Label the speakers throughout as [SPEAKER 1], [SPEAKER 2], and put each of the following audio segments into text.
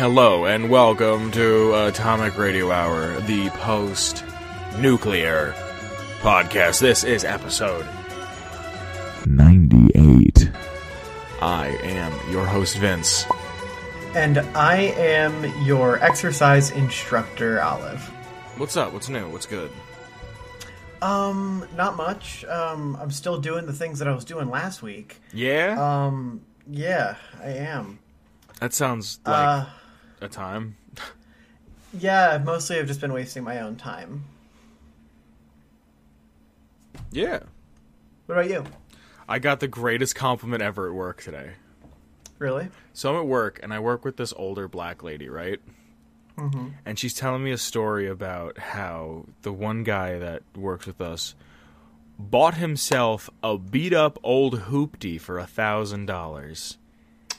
[SPEAKER 1] Hello and welcome to Atomic Radio Hour, the post nuclear podcast. This is episode
[SPEAKER 2] 98.
[SPEAKER 1] I am your host, Vince.
[SPEAKER 3] And I am your exercise instructor, Olive.
[SPEAKER 1] What's up? What's new? What's good?
[SPEAKER 3] Um, not much. Um, I'm still doing the things that I was doing last week.
[SPEAKER 1] Yeah?
[SPEAKER 3] Um, yeah, I am.
[SPEAKER 1] that sounds like
[SPEAKER 3] Uh,
[SPEAKER 1] a time.
[SPEAKER 3] yeah, mostly I've just been wasting my own time.
[SPEAKER 1] Yeah.
[SPEAKER 3] What about you?
[SPEAKER 1] I got the greatest compliment ever at work today.
[SPEAKER 3] Really?
[SPEAKER 1] So I'm at work, and I work with this older black lady, right? Mm-hmm. And she's telling me a story about how the one guy that works with us bought himself a beat up old hoopty for a thousand dollars.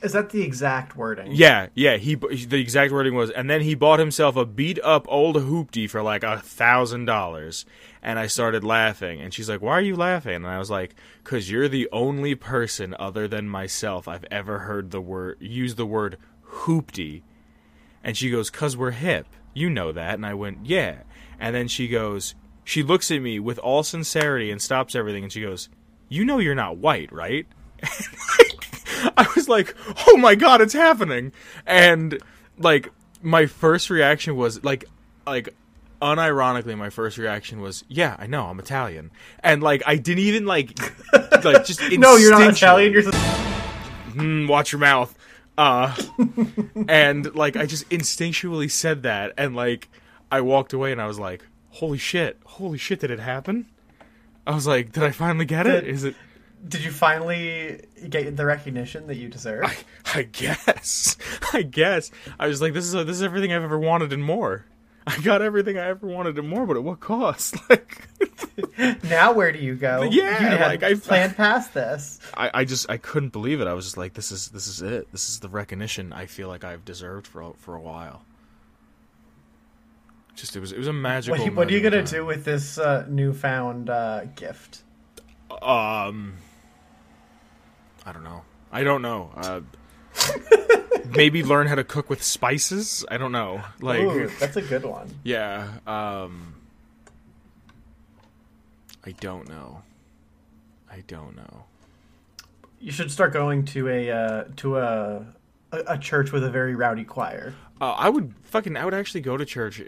[SPEAKER 3] Is that the exact wording?
[SPEAKER 1] Yeah, yeah. He the exact wording was, and then he bought himself a beat up old hoopty for like a thousand dollars. And I started laughing, and she's like, "Why are you laughing?" And I was like, "Cause you're the only person other than myself I've ever heard the word use the word hoopty." And she goes, "Cause we're hip, you know that." And I went, "Yeah." And then she goes, she looks at me with all sincerity and stops everything, and she goes, "You know you're not white, right?" I was like, "Oh my god, it's happening!" And like, my first reaction was like, like, unironically, my first reaction was, "Yeah, I know, I'm Italian," and like, I didn't even like, like, just
[SPEAKER 3] No, you're not Italian. You're.
[SPEAKER 1] Mm, watch your mouth. Uh, and like, I just instinctually said that, and like, I walked away, and I was like, "Holy shit! Holy shit! Did it happen?" I was like, "Did I finally get it? Is it?"
[SPEAKER 3] Did you finally get the recognition that you deserve?
[SPEAKER 1] I, I guess. I guess. I was like, this is this is everything I've ever wanted and more. I got everything I ever wanted and more, but at what cost? Like,
[SPEAKER 3] now where do you go?
[SPEAKER 1] Yeah,
[SPEAKER 3] you
[SPEAKER 1] like, I-
[SPEAKER 3] planned past this.
[SPEAKER 1] I, I just I couldn't believe it. I was just like, this is this is it. This is the recognition I feel like I've deserved for a- for a while. Just it was it was a magical.
[SPEAKER 3] What, what are you gonna
[SPEAKER 1] magical
[SPEAKER 3] do with this uh, newfound uh, gift?
[SPEAKER 1] Um, I don't know. I don't know. Uh, maybe learn how to cook with spices. I don't know. Like,
[SPEAKER 3] Ooh, that's a good one.
[SPEAKER 1] Yeah. Um I don't know. I don't know.
[SPEAKER 3] You should start going to a uh, to a, a a church with a very rowdy choir.
[SPEAKER 1] Uh, I would fucking I would actually go to church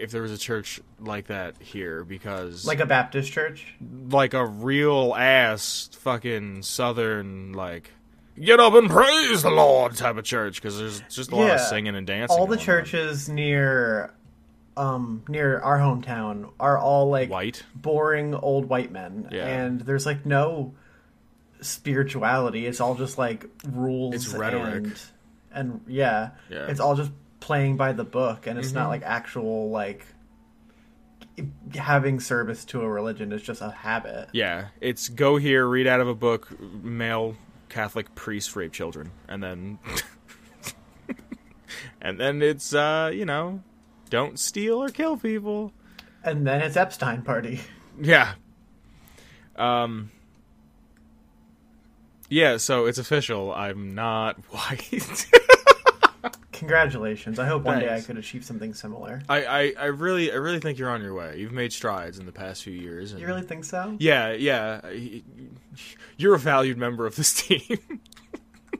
[SPEAKER 1] if there was a church like that here because
[SPEAKER 3] like a Baptist church.
[SPEAKER 1] like a real ass fucking southern like get up and praise the Lord type of church because there's just a lot of singing and dancing.
[SPEAKER 3] All the
[SPEAKER 1] going on.
[SPEAKER 3] churches near um near our hometown are all like
[SPEAKER 1] white.
[SPEAKER 3] boring old white men,
[SPEAKER 1] Yeah.
[SPEAKER 3] and there's like no spirituality. It's all just like rules.
[SPEAKER 1] It's rhetoric.
[SPEAKER 3] and, and yeah,
[SPEAKER 1] Yeah.
[SPEAKER 3] It's all just playing by the book, and it's not like actual like having service to a religion. It's just a habit.
[SPEAKER 1] Yeah, it's go here, read out of a book, male Catholic priest rape children, and then and then it's uh, you know, don't steal or kill people.
[SPEAKER 3] And then it's Epstein party.
[SPEAKER 1] Yeah. Um Yeah, so it's official. I'm not white.
[SPEAKER 3] Congratulations! I hope one day I could achieve something similar.
[SPEAKER 1] I, I, I really I really think you're on your way. You've made strides in the past few years. And
[SPEAKER 3] You really think so?
[SPEAKER 1] Yeah, yeah. You're a valued member of this team.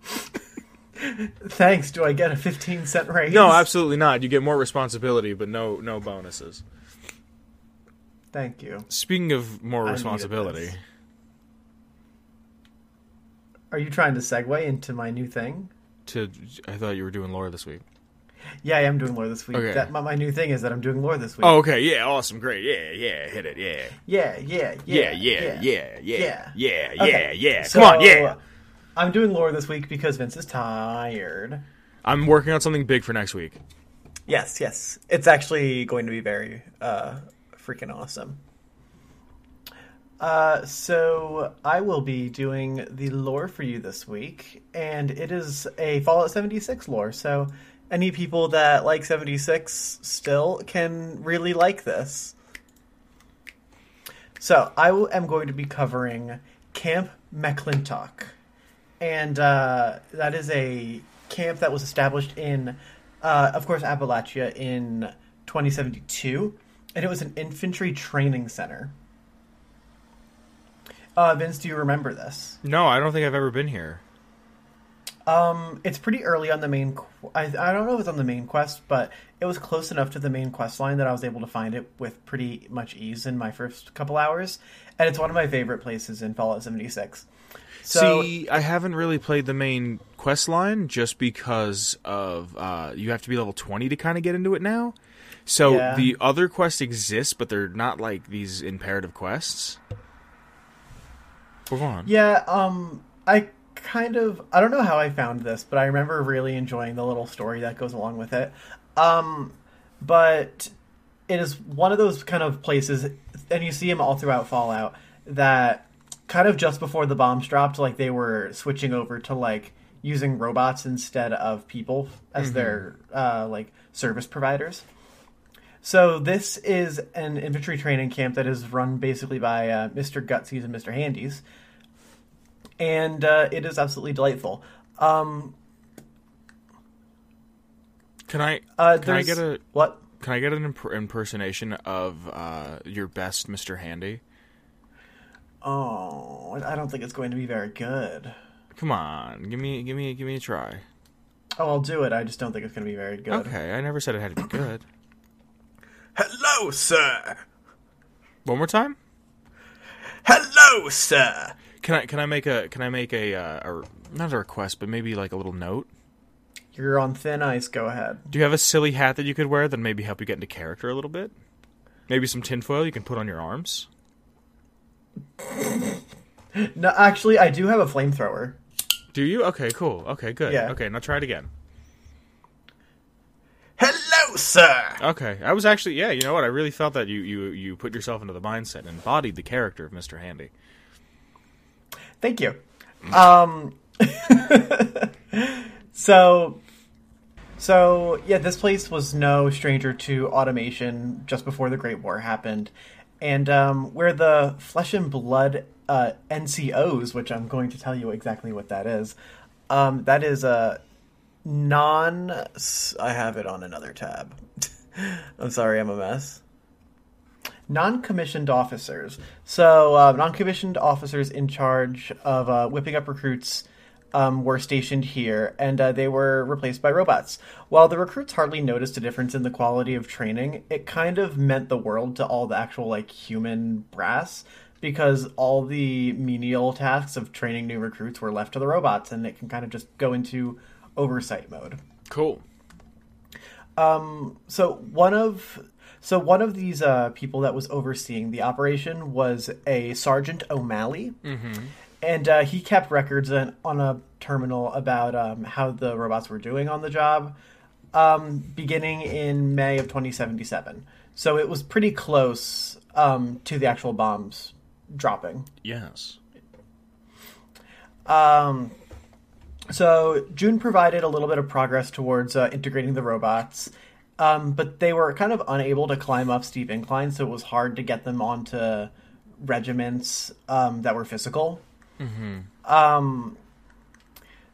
[SPEAKER 3] Thanks. Do I get a fifteen cent raise?
[SPEAKER 1] No, absolutely not. You get more responsibility, but no no bonuses.
[SPEAKER 3] Thank you.
[SPEAKER 1] Speaking of more
[SPEAKER 3] needed
[SPEAKER 1] responsibility.
[SPEAKER 3] Are you trying to segue into my new thing?
[SPEAKER 1] To I thought you were doing lore this week.
[SPEAKER 3] Yeah, I am doing lore this week.
[SPEAKER 1] Okay.
[SPEAKER 3] That my, my new thing is that I'm doing lore this week.
[SPEAKER 1] Oh, okay. Yeah, awesome. Great. Yeah, yeah. Hit it. Yeah.
[SPEAKER 3] yeah, yeah,
[SPEAKER 1] Yeah,
[SPEAKER 3] yeah,
[SPEAKER 1] yeah, yeah, yeah, yeah, yeah, yeah,
[SPEAKER 3] Okay,
[SPEAKER 1] yeah.
[SPEAKER 3] so,
[SPEAKER 1] Come on, yeah.
[SPEAKER 3] I'm doing lore this week because Vince is tired.
[SPEAKER 1] I'm working on something big for next week.
[SPEAKER 3] Yes, yes. It's actually going to be very uh, freaking awesome. Uh, so I will be doing the lore for you this week, and it is a Fallout 76 lore. So any people that like 76 still can really like this. So I am going to be covering Camp McClintock, and uh, that is a camp that was established in uh, of course, Appalachia in 2072, and it was an infantry training center. Uh, Vince, do you remember this?
[SPEAKER 1] No, I don't think I've ever been here.
[SPEAKER 3] Um, it's pretty early on the main. Qu- I I don't know if it's on the main quest, but it was close enough to the main quest line that I was able to find it with pretty much ease in my first couple hours, and it's one of my favorite places in Fallout 76. So
[SPEAKER 1] See, I haven't really played the main quest line just because of uh, you have to be level twenty to kind of get into it now. So
[SPEAKER 3] Yeah.
[SPEAKER 1] the other quests exist, but they're not like these imperative quests. Go on.
[SPEAKER 3] yeah, um, I kind of I don't know how I found this, but I remember really enjoying the little story that goes along with it. Um, but it is one of those kind of places, and you see them all throughout Fallout that kind of just before the bombs dropped, like they were switching over to like using robots instead of people as their uh, like service providers. So this is an infantry training camp that is run basically by uh, Mr. Gutsies and Mr. Handies, and uh, it is absolutely delightful. Um,
[SPEAKER 1] Can I
[SPEAKER 3] uh,
[SPEAKER 1] can I get a
[SPEAKER 3] what?
[SPEAKER 1] can I get an imp- impersonation of uh, your best Mister Handy?
[SPEAKER 3] Oh, I don't think it's going to be very good.
[SPEAKER 1] Come on, give me give me give me a try.
[SPEAKER 3] Oh, I'll do it. I just don't think it's going to be very good.
[SPEAKER 1] Okay, I never said it had to be good.
[SPEAKER 3] Hello, sir.
[SPEAKER 1] One more time.
[SPEAKER 3] Hello, sir.
[SPEAKER 1] Can I can I make a can I make a, uh, a not a request but maybe like a little note?
[SPEAKER 3] You're on thin ice. Go ahead.
[SPEAKER 1] Do you have a silly hat that you could wear that maybe help you get into character a little bit? Maybe some tinfoil you can put on your arms.
[SPEAKER 3] No, actually, I do have a flamethrower.
[SPEAKER 1] Do you? Okay, cool. Okay, good.
[SPEAKER 3] Yeah.
[SPEAKER 1] Okay, now try it again.
[SPEAKER 3] Hello, sir.
[SPEAKER 1] Okay, I was actually yeah. You know what? I really felt that you you you put yourself into the mindset and embodied the character of Mister Handy.
[SPEAKER 3] Thank you. Um, so, so yeah, this place was no stranger to automation just before the Great War happened, and um, where the flesh and blood uh, NCOs, which I'm going to tell you exactly what that is, um, that is a non. I have it on another tab. I'm sorry, I'm a mess non-commissioned officers. So, uh, non-commissioned officers in charge of uh, whipping up recruits um, were stationed here, and uh, they were replaced by robots. While the recruits hardly noticed a difference in the quality of training, it kind of meant the world to all the actual like human brass because all the menial tasks of training new recruits were left to the robots, and it can kind of just go into oversight mode.
[SPEAKER 1] Cool.
[SPEAKER 3] Um, So one of so one of these uh, people that was overseeing the operation was a Sergeant O'Malley, and uh, he kept records on, on a terminal about um, how the robots were doing on the job, um, beginning in May of 2077. So it was pretty close um, to the actual bombs dropping.
[SPEAKER 1] Yes.
[SPEAKER 3] Um, so June provided a little bit of progress towards uh, integrating the robots, um, but they were kind of unable to climb up steep inclines, so it was hard to get them onto regiments um, that were physical. Um,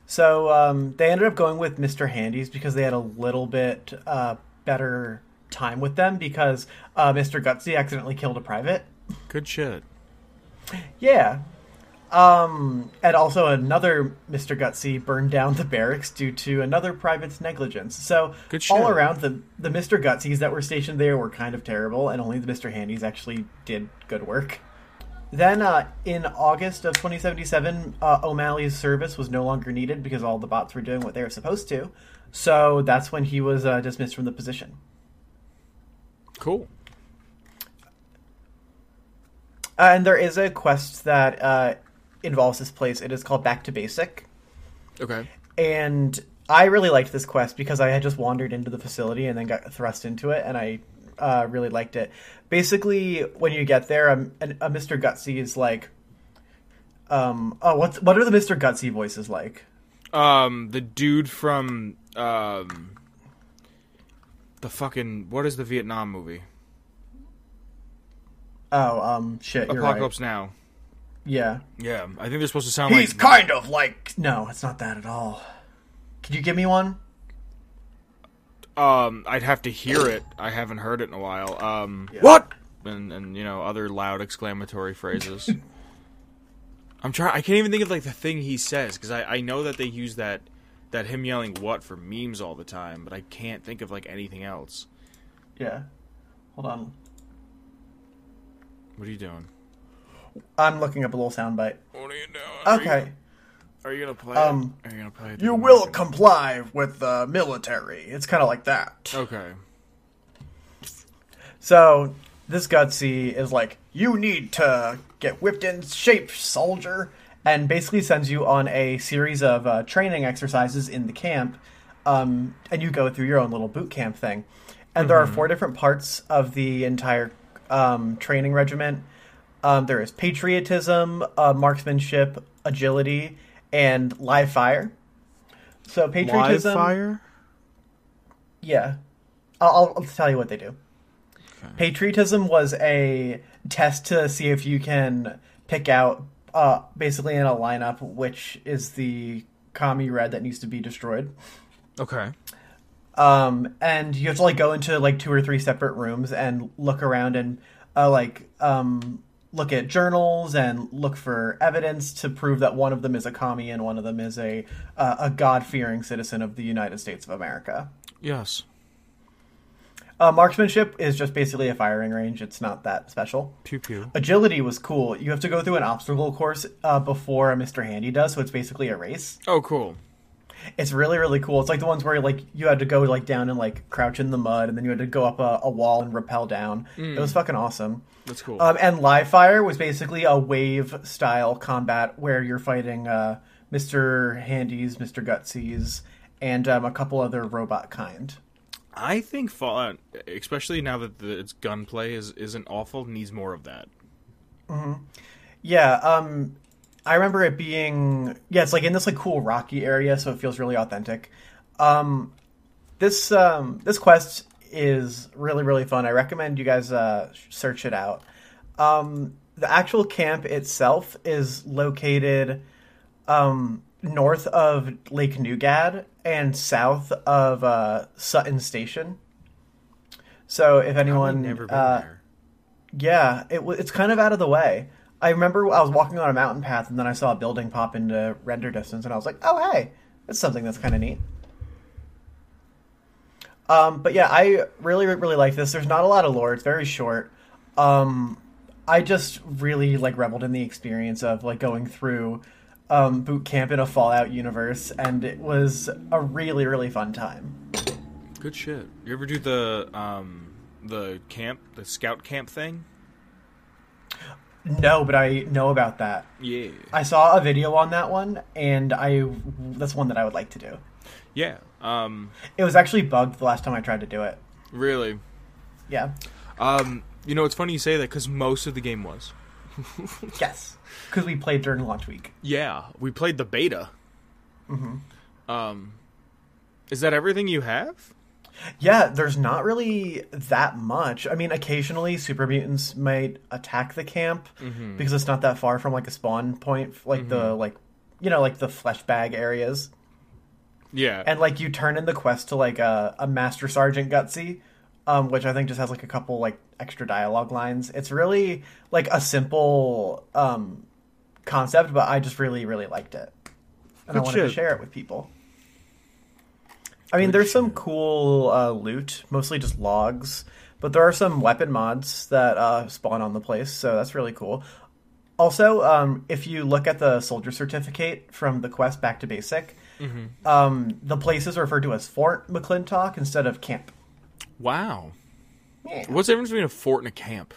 [SPEAKER 3] so um, they ended up going with Mister Handy's because they had a little bit uh, better time with them because uh, Mister Gutsy accidentally killed a private.
[SPEAKER 1] Good shit.
[SPEAKER 3] Yeah. Um, and also another Mr. Gutsy burned down the barracks due to another private's negligence. So all around the the Mr. Gutsies that were stationed there were kind of terrible, and only the Mr. Handies actually did good work. Then uh, in August of 2077, uh, O'Malley's service was no longer needed because all the bots were doing what they were supposed to. So that's when he was uh, dismissed from the position.
[SPEAKER 1] Cool.
[SPEAKER 3] Uh, and there is a quest that uh, involves this place. It is called Back to Basic.
[SPEAKER 1] Okay.
[SPEAKER 3] and I really liked this quest because I had just wandered into the facility and then got thrust into it, and I uh, really liked it. Basically, when you get there, um, an- a Mr. Gutsy is like, um, oh, what's what are the Mr. Gutsy voices like?
[SPEAKER 1] Um, the dude from um, the fucking what is the Vietnam movie?
[SPEAKER 3] Oh, um, shit, you're
[SPEAKER 1] Apocalypse
[SPEAKER 3] right.
[SPEAKER 1] Now.
[SPEAKER 3] Yeah,
[SPEAKER 1] Yeah, I think they're supposed to sound
[SPEAKER 3] he's
[SPEAKER 1] like.
[SPEAKER 3] kind of like no, it's not that at all. Could you give me one?
[SPEAKER 1] Um, I'd have to hear it. I haven't heard it in a while. Um,
[SPEAKER 3] Yeah.
[SPEAKER 1] what? And and you know other loud exclamatory phrases. I'm trying. I can't even think of like the thing he says because I I know that they use that that him yelling what for memes all the time, but I can't think of like anything else.
[SPEAKER 3] Yeah. Hold on.
[SPEAKER 1] What are you doing?
[SPEAKER 3] I'm looking up a little soundbite.
[SPEAKER 1] What are you doing? Are
[SPEAKER 3] Okay.
[SPEAKER 1] you, are you gonna play?
[SPEAKER 3] Um,
[SPEAKER 1] it? Are you gonna play? it?
[SPEAKER 3] You will comply with the military. It's kind of like that.
[SPEAKER 1] Okay.
[SPEAKER 3] So this gutsy is like, you need to get whipped in shape, soldier, and basically sends you on a series of uh, training exercises in the camp, um, and you go through your own little boot camp thing. And there are four different parts of the entire um, training regiment. Um, there is patriotism, uh, marksmanship, agility, and live fire. So patriotism.
[SPEAKER 1] Live fire.
[SPEAKER 3] yeah, I'll, I'll tell you what they do. Patriotism was a test to see if you can pick out, uh, basically in a lineup, which is the commie red that needs to be destroyed.
[SPEAKER 1] Okay.
[SPEAKER 3] Um, and you have to like go into like two or three separate rooms and look around and uh, like um, look at journals and look for evidence to prove that one of them is a commie and one of them is a uh, a God fearing citizen of the United States of America.
[SPEAKER 1] Yes.
[SPEAKER 3] Uh, marksmanship is just basically a firing range. It's not that special.
[SPEAKER 1] Pew pew.
[SPEAKER 3] Agility was cool. You have to go through an obstacle course uh, before Mr. Handy does, so it's basically a race.
[SPEAKER 1] Oh, cool.
[SPEAKER 3] It's really really cool. It's like the ones where like you had to go like down and like crouch in the mud, and then you had to go up a, a wall and rappel down. It was fucking awesome.
[SPEAKER 1] That's cool.
[SPEAKER 3] Um, and live fire was basically a wave style combat where you're fighting uh, Mr. Handy's, Mr. Gutsy's, and um, a couple other robot kind.
[SPEAKER 1] I think Fallout, especially now that the, its gunplay is isn't awful, needs more of that.
[SPEAKER 3] Yeah, um I remember it being yeah, it's like in this like cool rocky area, so it feels really authentic. Um this um this quest is really really fun. I recommend you guys uh search it out. Um the actual camp itself is located um north of Lake Newgad and south of uh Sutton Station. So if anyone
[SPEAKER 1] never been
[SPEAKER 3] uh,
[SPEAKER 1] there.
[SPEAKER 3] yeah, it w- it's kind of out of the way. I remember I was walking on a mountain path and then I saw a building pop into render distance and I was like, "Oh, hey, that's something that's kind of neat." Um, but yeah, I really really like this. There's not a lot of lore. It's very short. Um, I just really like reveled in the experience of like going through um, boot camp in a Fallout universe, and it was a really really fun time.
[SPEAKER 1] Good shit. You ever do the um the camp, the scout camp thing?
[SPEAKER 3] No, but I know about that.
[SPEAKER 1] Yeah.
[SPEAKER 3] I saw a video on that one, and I that's one that I would like to do.
[SPEAKER 1] Yeah. Um.
[SPEAKER 3] It was actually bugged the last time I tried to do it.
[SPEAKER 1] Really.
[SPEAKER 3] Yeah.
[SPEAKER 1] Um. You know, it's funny you say that because most of the game was.
[SPEAKER 3] Yes. Because we played during launch week.
[SPEAKER 1] Yeah, we played the beta. Mm-hmm. Um. Is that everything you have?
[SPEAKER 3] Yeah, there's not really that much. I mean, occasionally super mutants might attack the camp because it's not that far from like a spawn point, like the like you know like the flesh bag areas.
[SPEAKER 1] Yeah.
[SPEAKER 3] and like you turn in the quest to like a, a master sergeant gutsy um, which i think just has like a couple like extra dialogue lines it's really like a simple um, concept but i just really really liked it and
[SPEAKER 1] Good
[SPEAKER 3] i wanted to share it with people i mean there's some cool uh, loot mostly just logs but there are some weapon mods that uh, spawn on the place so that's really cool also um, if you look at the soldier certificate from the quest back to basic um, the place is referred to as Fort McClintock instead of camp.
[SPEAKER 1] wow.
[SPEAKER 3] Yeah.
[SPEAKER 1] What's the difference between a fort and a camp?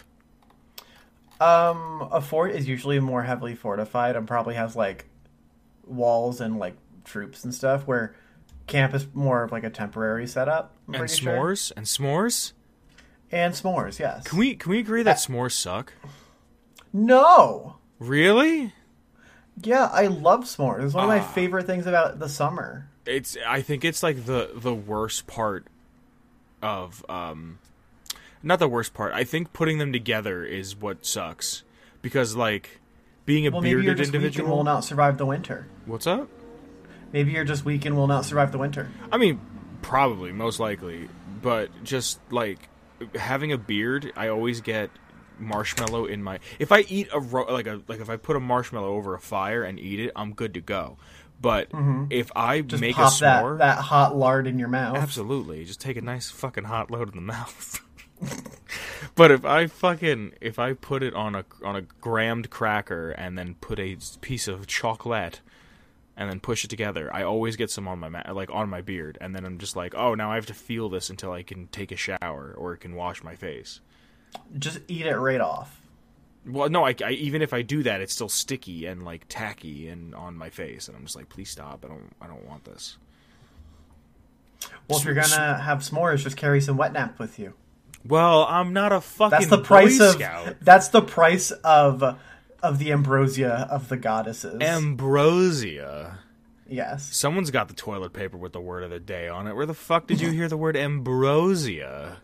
[SPEAKER 3] Um, a fort is usually more heavily fortified and probably has like walls and like troops and stuff. Where camp is more of like a temporary setup. I'm
[SPEAKER 1] And
[SPEAKER 3] pretty sure.
[SPEAKER 1] s'mores? And s'mores?
[SPEAKER 3] and s'mores. Yes.
[SPEAKER 1] Can we can we agree that s'mores suck?
[SPEAKER 3] No.
[SPEAKER 1] Really?
[SPEAKER 3] Yeah, I love s'mores. It's one of my
[SPEAKER 1] Ah.
[SPEAKER 3] favorite things about the summer.
[SPEAKER 1] It's I think it's like the the worst part of um not the worst part. I think putting them together is what sucks because like being a
[SPEAKER 3] Well,
[SPEAKER 1] bearded
[SPEAKER 3] just weak and
[SPEAKER 1] individual.
[SPEAKER 3] will not survive the winter.
[SPEAKER 1] What's up?
[SPEAKER 3] Maybe you're just weak and will not survive the winter.
[SPEAKER 1] I mean, Probably, most likely, but just like having a beard, I always get marshmallow in my. If I eat a ro- like a like if I put a marshmallow over a fire and eat it, I'm good to go. But mm-hmm. if I
[SPEAKER 3] Just
[SPEAKER 1] make a
[SPEAKER 3] pop that,
[SPEAKER 1] s'more,
[SPEAKER 3] that hot lard in your mouth.
[SPEAKER 1] absolutely, just take a nice fucking hot load in the mouth. but if I fucking if I put it on a on a graham cracker and then put a piece of chocolate and then push it together, I always get some on my ma- like on my beard, and then I'm just like, oh, now I have to feel this until I can take a shower or can wash my face.
[SPEAKER 3] Just eat it right off.
[SPEAKER 1] Well, no, I, I even if I do that, it's still sticky and like tacky and on my face, and I'm just like, please stop. I don't I don't want this.
[SPEAKER 3] Well, if you're gonna have s'mores, just carry some wet nap with you.
[SPEAKER 1] Well, I'm not a fucking
[SPEAKER 3] That's the price
[SPEAKER 1] Boy
[SPEAKER 3] of.
[SPEAKER 1] Scout.
[SPEAKER 3] That's the price of of the ambrosia of the goddesses.
[SPEAKER 1] Ambrosia.
[SPEAKER 3] yes.
[SPEAKER 1] Someone's got the toilet paper with the word of the day on it. Where the fuck did you hear the word ambrosia?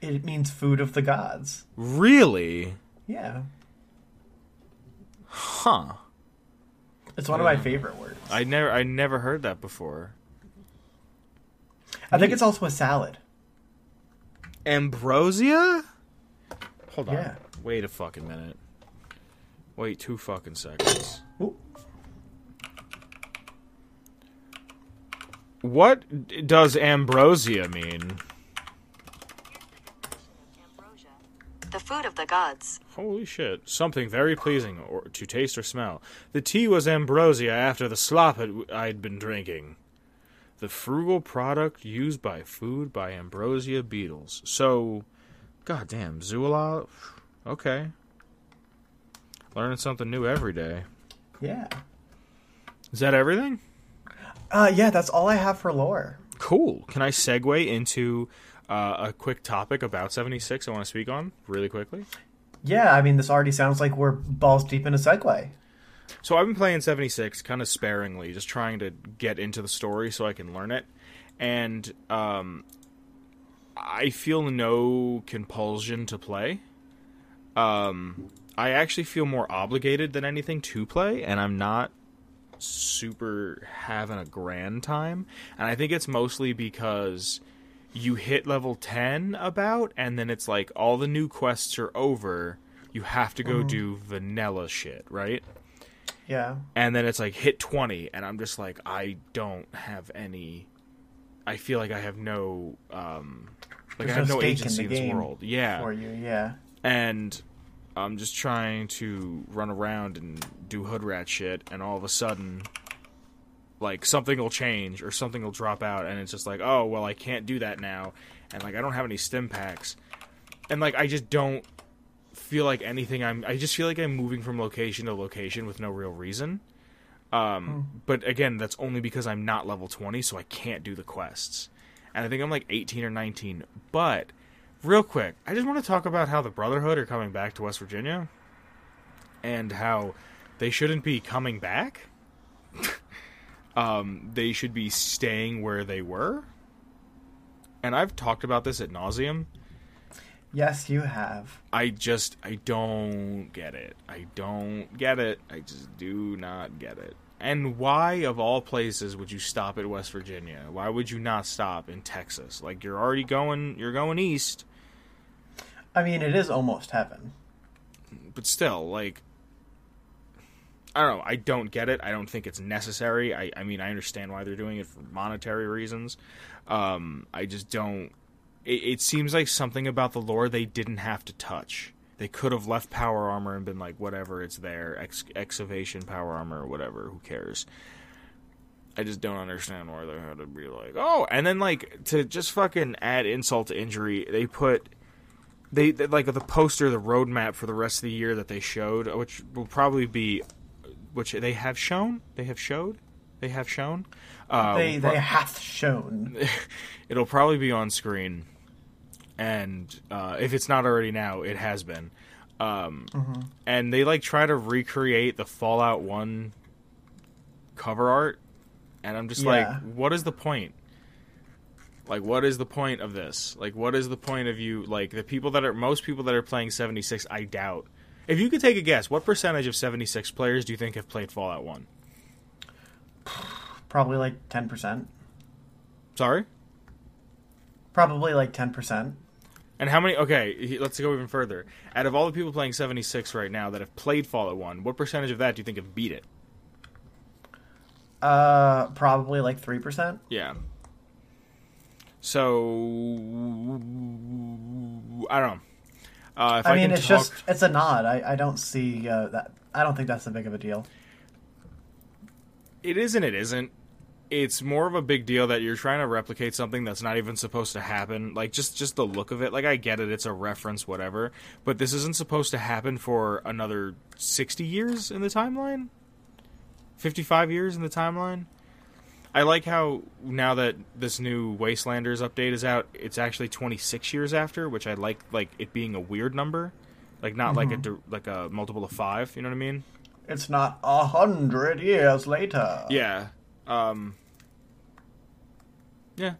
[SPEAKER 3] It means food of the gods.
[SPEAKER 1] Really?
[SPEAKER 3] Yeah.
[SPEAKER 1] Huh.
[SPEAKER 3] It's one of my hmm. favorite words.
[SPEAKER 1] I never I never heard that before.
[SPEAKER 3] I think it's also a salad.
[SPEAKER 1] Ambrosia? Hold on.
[SPEAKER 3] Yeah.
[SPEAKER 1] Wait a fucking minute. Wait two fucking seconds.
[SPEAKER 3] Ooh.
[SPEAKER 1] What does ambrosia mean?
[SPEAKER 2] The food of the gods.
[SPEAKER 1] Holy shit. Something very pleasing or to taste or smell. The tea was ambrosia after the slop I'd been drinking. The frugal product used by food by ambrosia beetles. So, goddamn, zoolo. Okay. Learning something new every day.
[SPEAKER 3] Yeah.
[SPEAKER 1] Is that everything?
[SPEAKER 3] Uh, yeah, that's all I have for lore.
[SPEAKER 1] Cool. Can I segue into uh, a quick topic about 76 I want to speak on really quickly?
[SPEAKER 3] Yeah, I mean, this already sounds like we're balls deep in a segue.
[SPEAKER 1] So I've been playing 76 kind of sparingly, just trying to get into the story so I can learn it. And um, I feel no compulsion to play. Um, I actually feel more obligated than anything to play, and I'm not super having a grand time. And I think it's mostly because you hit level 10 about, and then it's like all the new quests are over. You have to go do vanilla shit, right?
[SPEAKER 3] Yeah.
[SPEAKER 1] and then it's like hit 20 and i'm just like i don't have any i feel like i have no um like i have
[SPEAKER 3] no
[SPEAKER 1] no
[SPEAKER 3] in
[SPEAKER 1] agency
[SPEAKER 3] the
[SPEAKER 1] in this world yeah
[SPEAKER 3] For you, yeah.
[SPEAKER 1] and i'm just trying to run around and do hood rat shit and all of a sudden like something will change or something will drop out and it's just like oh well i can't do that now and like i don't have any stim packs. And like i just don't feel like anything i'm i just feel like i'm moving from location to location with no real reason. Um but again that's only because i'm not level 20 so i can't do the quests. And i think i'm like 18 or 19 but real quick i just want to talk about how the brotherhood are coming back to west virginia and how they shouldn't be coming back um they should be staying where they were and i've talked about this at nauseum
[SPEAKER 3] Yes, you have.
[SPEAKER 1] I just I don't get it. I don't get it. I just do not get it. And why of all places would you stop at West Virginia? Why would you not stop in Texas? Like you're already going you're going east,
[SPEAKER 3] I mean, it is almost heaven.
[SPEAKER 1] but still like I don't know. I don't get it. I don't think it's necessary. I, I mean, I understand why they're doing it for monetary reasons. Um, I just don't. It, it seems like something about the lore they didn't have to touch. They could have left power armor and been like, whatever, it's there. Ex- excavation power armor or whatever. Who cares? I just don't understand why they had to be like, oh, and then like to just fucking add insult to injury, they put they, they like the poster, the roadmap for the rest of the year that they showed, which will probably be, which they have shown, they have showed, they have shown. Uh,
[SPEAKER 3] They they hath shown.
[SPEAKER 1] it'll probably be on screen, and uh, if it's not already now, it has been. Um, And they like try to recreate the Fallout One cover art, and I'm just
[SPEAKER 3] Yeah.
[SPEAKER 1] like, what is the point? Like, what is the point of this? Like, what is the point of you? Like, the people that are most people that are playing 76, I doubt. If you could take a guess, what percentage of 76 players do you think have played Fallout 1?
[SPEAKER 3] Probably like ten percent.
[SPEAKER 1] Sorry?
[SPEAKER 3] Probably like ten percent.
[SPEAKER 1] And how many? Okay, let's go even further. Out of all the people playing 76 right now that have played Fallout 1, what percentage of that do you think have beat it?
[SPEAKER 3] Uh, probably like three percent.
[SPEAKER 1] Yeah. So I don't know. Uh, if I,
[SPEAKER 3] I mean, it's
[SPEAKER 1] talk,
[SPEAKER 3] just it's a nod. I, I don't see uh, that. I don't think that's a big of a deal.
[SPEAKER 1] it is and it isn't. It's more of a big deal that you're trying to replicate something that's not even supposed to happen. Like just just the look of it. Like I get it, it's a reference, whatever. But this isn't supposed to happen for another sixty years in the timeline. Fifty-five years in the timeline. I like how now that this new Wastelanders update is out, it's actually 26 years after, which I like like it being a weird number, like not like a like a multiple of 5, you know what I mean?
[SPEAKER 3] It's not a hundred years later.
[SPEAKER 1] Yeah. Um Yeah.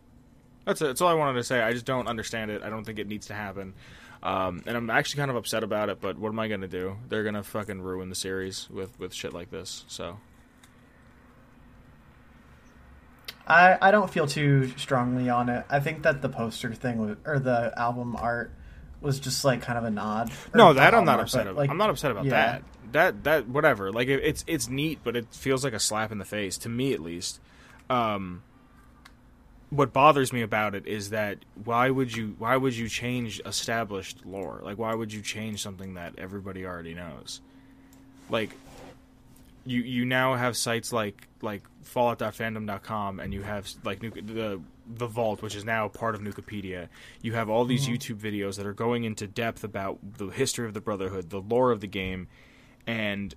[SPEAKER 1] That's it. That's all I wanted to say. I just don't understand it. I don't think it needs to happen. Um, and I'm actually kind of upset about it, but what am I going to do? They're going to fucking ruin the series with with shit like this. So,
[SPEAKER 3] I, I don't feel too strongly on it. I think that the poster thing was, or the album art was just like kind of a nod.
[SPEAKER 1] No, that I'm not
[SPEAKER 3] art,
[SPEAKER 1] upset about.
[SPEAKER 3] like,
[SPEAKER 1] I'm not upset about
[SPEAKER 3] yeah.
[SPEAKER 1] that. That that whatever. Like it, it's it's neat, but it feels like a slap in the face to me at least. Um, what bothers me about it is that why would you why would you change established lore? Like why would you change something that everybody already knows? Like you you now have sites like like fallout.fandom.com and you have like the the vault which is now part of Nukapedia. You have all these mm-hmm. YouTube videos that are going into depth about the history of the brotherhood, the lore of the game and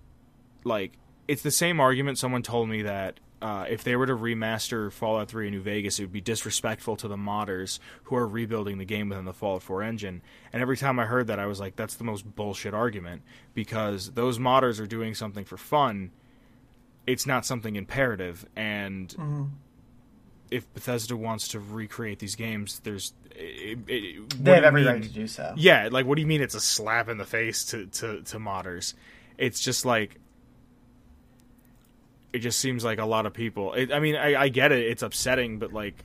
[SPEAKER 1] like it's the same argument someone told me that uh, if they were to remaster Fallout 3 in New Vegas, it would be disrespectful to the modders who are rebuilding the game within the Fallout 4 engine. And every time I heard that, I was like, that's the most bullshit argument because those modders are doing something for fun. It's not something imperative. And
[SPEAKER 3] Mm-hmm.
[SPEAKER 1] if Bethesda wants to recreate these games, there's. It, it,
[SPEAKER 3] They have every
[SPEAKER 1] mean-
[SPEAKER 3] right to do so.
[SPEAKER 1] yeah, like what do you mean it's a slap in the face to to to modders? It's just like it just seems like a lot of people. It, I mean, I, I get it; it's upsetting, but like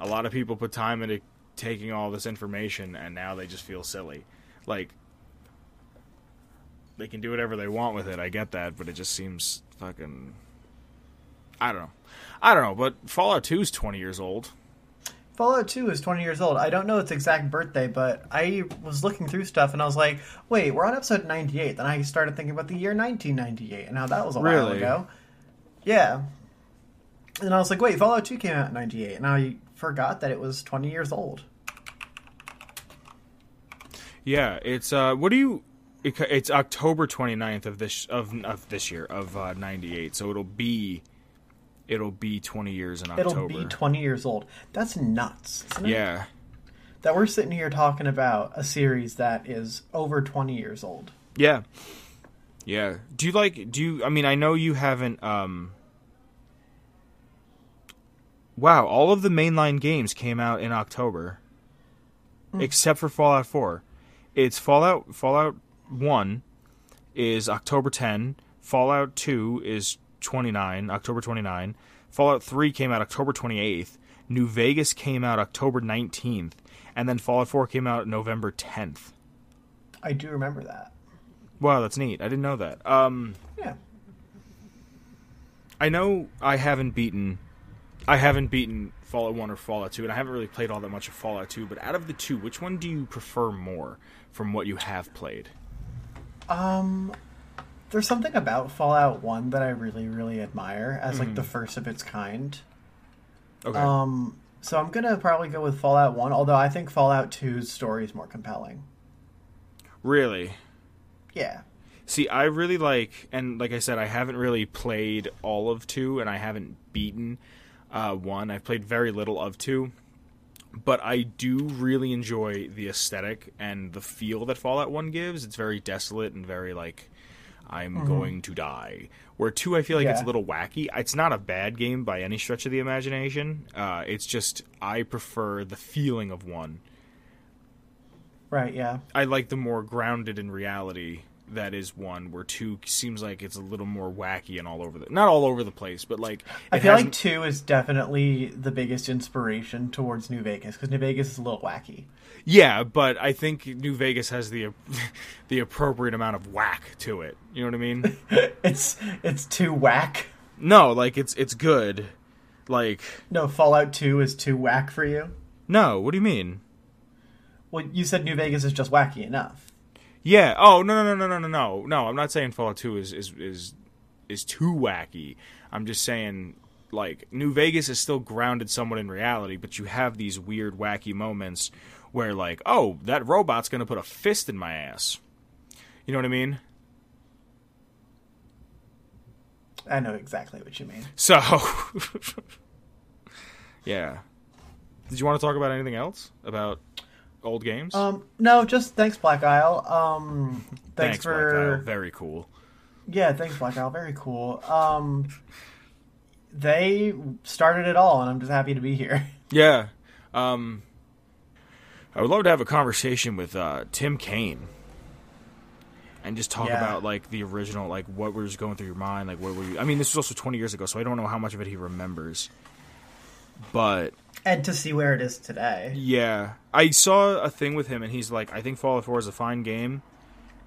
[SPEAKER 1] a lot of people put time into taking all this information, and now they just feel silly. Like they can do whatever they want with it. I get that, but it just seems fucking. I don't know. I don't know, but Fallout Two is twenty years old.
[SPEAKER 3] Fallout 2 is 20 years old. I don't know its exact birthday, but I was looking through stuff and I was like, wait, we're on episode 98. Then I started thinking about the year 1998 and how that was a while ago. Yeah. And I was like, wait, Fallout 2 came out in 98. And I forgot that it was 20 years old.
[SPEAKER 1] Yeah, it's uh what do you it, it's October 29th of this of of this year of uh 98. So it'll be it'll be 20 years in October.
[SPEAKER 3] It'll be 20 years old. That's nuts. Isn't it?
[SPEAKER 1] yeah.
[SPEAKER 3] That we're sitting here talking about a series that is over 20 years old.
[SPEAKER 1] Yeah. Yeah. Do you like do you I mean I know you haven't um Wow, all of the mainline games came out in October. Except for Fallout 4. It's Fallout Fallout 1 is October 10, Fallout 2 is 29, October 29. Fallout 3 came out October 28th. New Vegas came out October 19th, and then Fallout 4 came out November 10th.
[SPEAKER 3] I do remember that.
[SPEAKER 1] Wow, that's neat. I didn't know that. Um
[SPEAKER 3] Yeah.
[SPEAKER 1] I know I haven't beaten I haven't beaten Fallout 1 or Fallout 2 and I haven't really played all that much of Fallout 2, but out of the two, which one do you prefer more from what you have played?
[SPEAKER 3] Um, there's something about Fallout One that I really, really admire as like the first of its kind.
[SPEAKER 1] Okay.
[SPEAKER 3] Um, so I'm gonna probably go with Fallout One, although I think Fallout 2's story is more compelling.
[SPEAKER 1] really?
[SPEAKER 3] Yeah,
[SPEAKER 1] See, I really like, and like I said, I haven't really played all of two, and I haven't beaten uh, one. I've played very little of two, but I do really enjoy the aesthetic and the feel that Fallout One gives. It's very desolate and very like I'm going to die. Where two, I feel like it's a little wacky. It's not a bad game by any stretch of the imagination. Uh, it's just I prefer the feeling of one.
[SPEAKER 3] right. Yeah,
[SPEAKER 1] I like the more grounded in reality that is one where two seems like it's a little more wacky and all over the not all over the place, but like
[SPEAKER 3] I feel like two is definitely the biggest inspiration towards New Vegas because New Vegas is a little wacky.
[SPEAKER 1] yeah, but I think New Vegas has the the appropriate amount of whack to it. You know what I mean?
[SPEAKER 3] It's it's too whack.
[SPEAKER 1] no, like it's it's good. Like
[SPEAKER 3] No, Fallout Two is too whack for you.
[SPEAKER 1] no, what do you mean?
[SPEAKER 3] Well, you said New Vegas is just wacky enough.
[SPEAKER 1] Yeah. Oh no no no no no no no. I'm not saying Fallout Two is is is is too wacky. I'm just saying like New Vegas is still grounded somewhat in reality, but you have these weird wacky moments where like, oh, that robot's gonna put a fist in my ass. You know what I mean?
[SPEAKER 3] I know exactly what you mean.
[SPEAKER 1] So, yeah. Did you want to talk about anything else about old games?
[SPEAKER 3] Um, no, just thanks Black Isle. Um, thanks,
[SPEAKER 1] Black
[SPEAKER 3] for
[SPEAKER 1] Isle. very cool.
[SPEAKER 3] yeah, thanks Black Isle. Very cool. Um, they started it all, and I'm just happy to be here.
[SPEAKER 1] Yeah. Um, I would love to have a conversation with uh, Tim Cain and just talk
[SPEAKER 3] Yeah.
[SPEAKER 1] about like the original, like what was going through your mind, like what were you? I mean, this was also 20 years ago, so I don't know how much of it he remembers. But
[SPEAKER 3] And to see where it is today.
[SPEAKER 1] yeah, I saw a thing with him, and he's like, I think Fallout 4 is a fine game.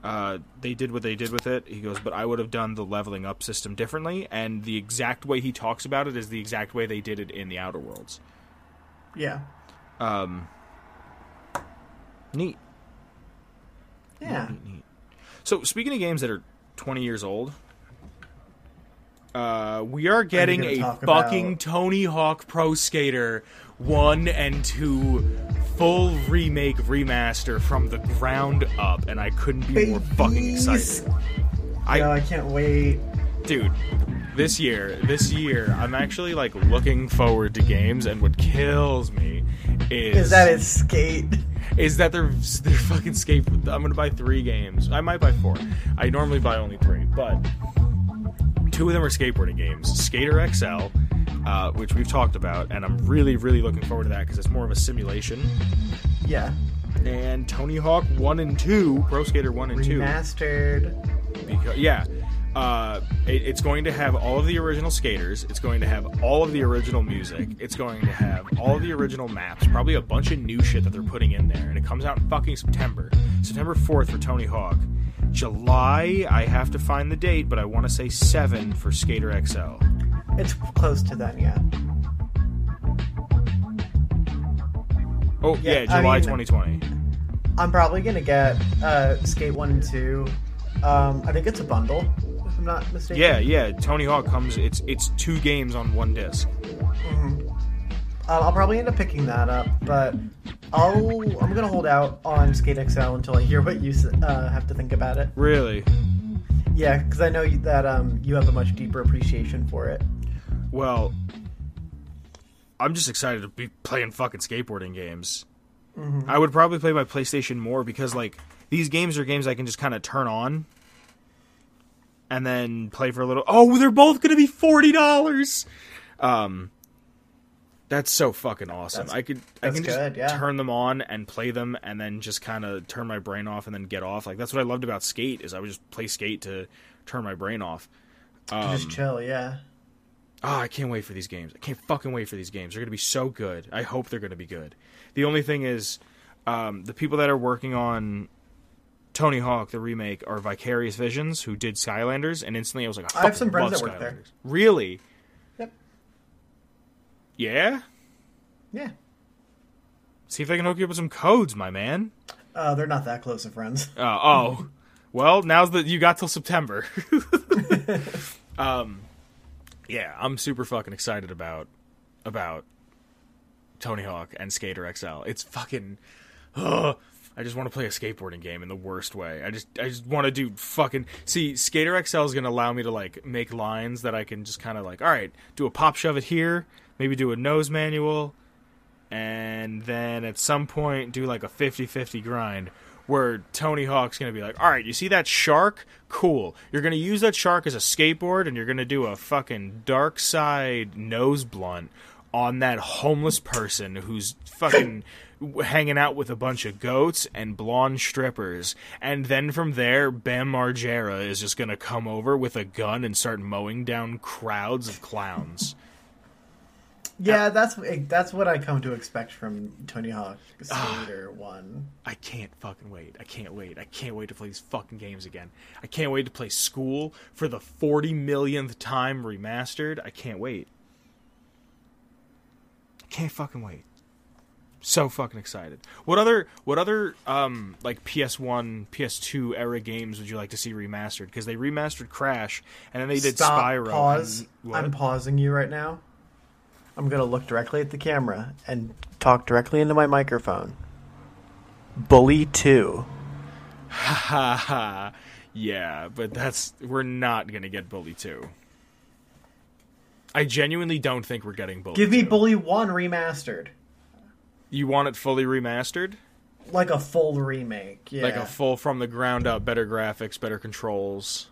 [SPEAKER 1] Uh, they did what they did with it. He goes, but I would have done the leveling up system differently, and the exact way he talks about it is the exact way they did it in the Outer Worlds.
[SPEAKER 3] Yeah.
[SPEAKER 1] Um, neat.
[SPEAKER 3] Yeah.
[SPEAKER 1] Neat, neat. So speaking of games that are 20 years old, uh, we are getting
[SPEAKER 3] gonna
[SPEAKER 1] a fucking
[SPEAKER 3] about-
[SPEAKER 1] Tony Hawk Pro Skater 1 and 2 full remake remaster from the ground up and I couldn't be more fucking excited. I
[SPEAKER 3] no, I can't wait.
[SPEAKER 1] dude this year this year i'm actually like looking forward to games and what kills me is
[SPEAKER 3] Is that it's skate?
[SPEAKER 1] is that they're they're fucking skate. I'm gonna buy three games. I might buy four. I normally buy only three, but two of them are skateboarding games. Skater XL, uh, which we've talked about, and I'm really really looking forward to that because it's more of a simulation.
[SPEAKER 3] Yeah.
[SPEAKER 1] And Tony Hawk One and Two, Pro Skater One and Two,
[SPEAKER 3] Remastered.
[SPEAKER 1] yeah. Uh, it, it's going to have all of the original skaters. It's going to have all of the original music. It's going to have all of the original maps. Probably a bunch of new shit that they're putting in there. And it comes out in fucking September. September 4th for Tony Hawk. July, I have to find the date, but I want to say 7 for Skater XL.
[SPEAKER 3] It's close to then, yeah.
[SPEAKER 1] Oh, yeah,
[SPEAKER 3] Yeah, I
[SPEAKER 1] July
[SPEAKER 3] mean-
[SPEAKER 1] 2020.
[SPEAKER 3] I'm probably gonna get uh, Skate One and Two. Um, I think it's a bundle, if I'm not mistaken.
[SPEAKER 1] Yeah, yeah, Tony Hawk comes, it's it's two games on one disc.
[SPEAKER 3] Uh, I'll probably end up picking that up, but I'll I'm gonna hold out on Skate XL until I hear what you uh, have to think about it.
[SPEAKER 1] Really?
[SPEAKER 3] Yeah, because I know you, that um, you have a much deeper appreciation for it.
[SPEAKER 1] Well, I'm just excited to be playing fucking skateboarding games. I would probably play my PlayStation more because like these games are games I can just kind of turn on and then play for a little. Oh, they're both going to be forty dollars. Um, that's so fucking awesome.
[SPEAKER 3] That's-
[SPEAKER 1] I could I can just
[SPEAKER 3] good, yeah.
[SPEAKER 1] turn them on and play them and then just kind of turn my brain off and then get off. Like that's what I loved about Skate is I would just play Skate to turn my brain off.
[SPEAKER 3] To just chill, yeah.
[SPEAKER 1] Oh, I can't wait for these games. I can't fucking wait for these games. They're going to be so good. I hope they're going to be good. The only thing is, um, the people that are working on Tony Hawk, the remake, are Vicarious Visions, who did Skylanders, and instantly I was like, I,
[SPEAKER 3] I have some friends that work there.
[SPEAKER 1] Really? Yeah?
[SPEAKER 3] Yeah.
[SPEAKER 1] See if I can hook you up with some codes, my man.
[SPEAKER 3] Uh, they're not that close of friends.
[SPEAKER 1] Uh, oh, well, now's the you got till September. um, yeah, I'm super fucking excited about about Tony Hawk and Skater XL. It's fucking. Ugh, I just want to play a skateboarding game in the worst way. I just I just want to do fucking see Skater XL is gonna allow me to like make lines that I can just kind of like all right do a pop shove it here, maybe do a nose manual, and then at some point do like a 50-50 grind where Tony Hawk's going to be like, "All right, you see that shark? Cool. You're going to use that shark as a skateboard and you're going to do a fucking dark side nose blunt on that homeless person who's fucking hanging out with a bunch of goats and blonde strippers. And then from there, Bam Margera is just gonna come over with a gun and start mowing down crowds of clowns.
[SPEAKER 3] Yeah, that's that's what I come to expect from Tony Hawk. Skater One.
[SPEAKER 1] I can't fucking wait. I can't wait. I can't wait to play these fucking games again. I can't wait to play School for the 40 millionth time remastered. I can't wait. I can't fucking wait. So fucking excited. What other what other um like PS1, PS2 era games would you like to see remastered? Because they remastered Crash and then they did
[SPEAKER 3] Stop.
[SPEAKER 1] Spyro.
[SPEAKER 3] Pause. I'm pausing you right now. I'm gonna look directly at the camera and talk directly into my microphone. Bully Two.
[SPEAKER 1] Ha ha. ha. Yeah, but that's we're not gonna get Bully 2. I genuinely don't think we're getting Bully
[SPEAKER 3] Give me
[SPEAKER 1] 2.
[SPEAKER 3] Bully One remastered,
[SPEAKER 1] You want it fully remastered?
[SPEAKER 3] like a full remake. Yeah,
[SPEAKER 1] Like a full from the ground up, better graphics, better controls.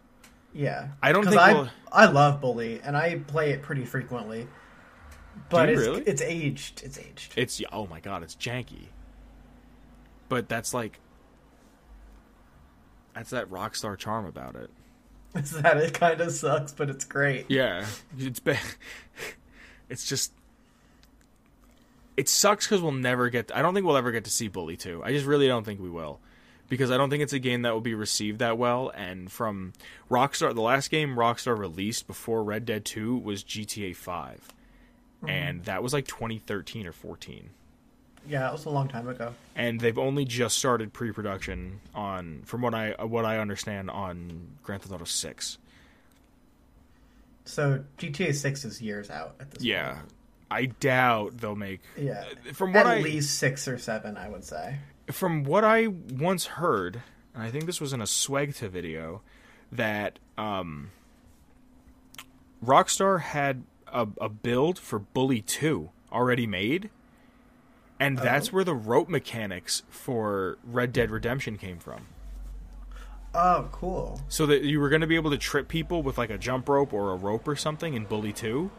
[SPEAKER 3] yeah.
[SPEAKER 1] I don't think
[SPEAKER 3] I
[SPEAKER 1] we'll-
[SPEAKER 3] I love Bully and I play it pretty frequently. But it's,
[SPEAKER 1] really?
[SPEAKER 3] it's aged. It's aged.
[SPEAKER 1] It's oh my god, it's janky. But that's like that's that Rockstar charm about it.
[SPEAKER 3] It's that it kind of sucks, but it's great.
[SPEAKER 1] Yeah, it's bad. It's just it sucks because we'll never get. I don't think we'll ever get to see Bully Two. I just really don't think we will, because I don't think it's a game that will be received that well. And from Rockstar, the last game Rockstar released before Red Dead Two was GTA 5 and that was like 2013 or 14.
[SPEAKER 3] Yeah, it was a long time ago.
[SPEAKER 1] And they've only just started pre-production on, from what I what I understand, on Grand Theft Auto Six.
[SPEAKER 3] So GTA Six is years out at this point.
[SPEAKER 1] Yeah,
[SPEAKER 3] point.
[SPEAKER 1] I doubt they'll make.
[SPEAKER 3] Yeah.
[SPEAKER 1] From what
[SPEAKER 3] At
[SPEAKER 1] I
[SPEAKER 3] least six or seven, I would say.
[SPEAKER 1] from what I once heard, and I think this was in a Swagta video, that um, Rockstar had a, a build for Bully 2 already made, and uh, that's where the rope mechanics for Red Dead Redemption came from.
[SPEAKER 3] Oh, cool.
[SPEAKER 1] So that you were going to be able to trip people with like a jump rope or a rope or something in Bully 2,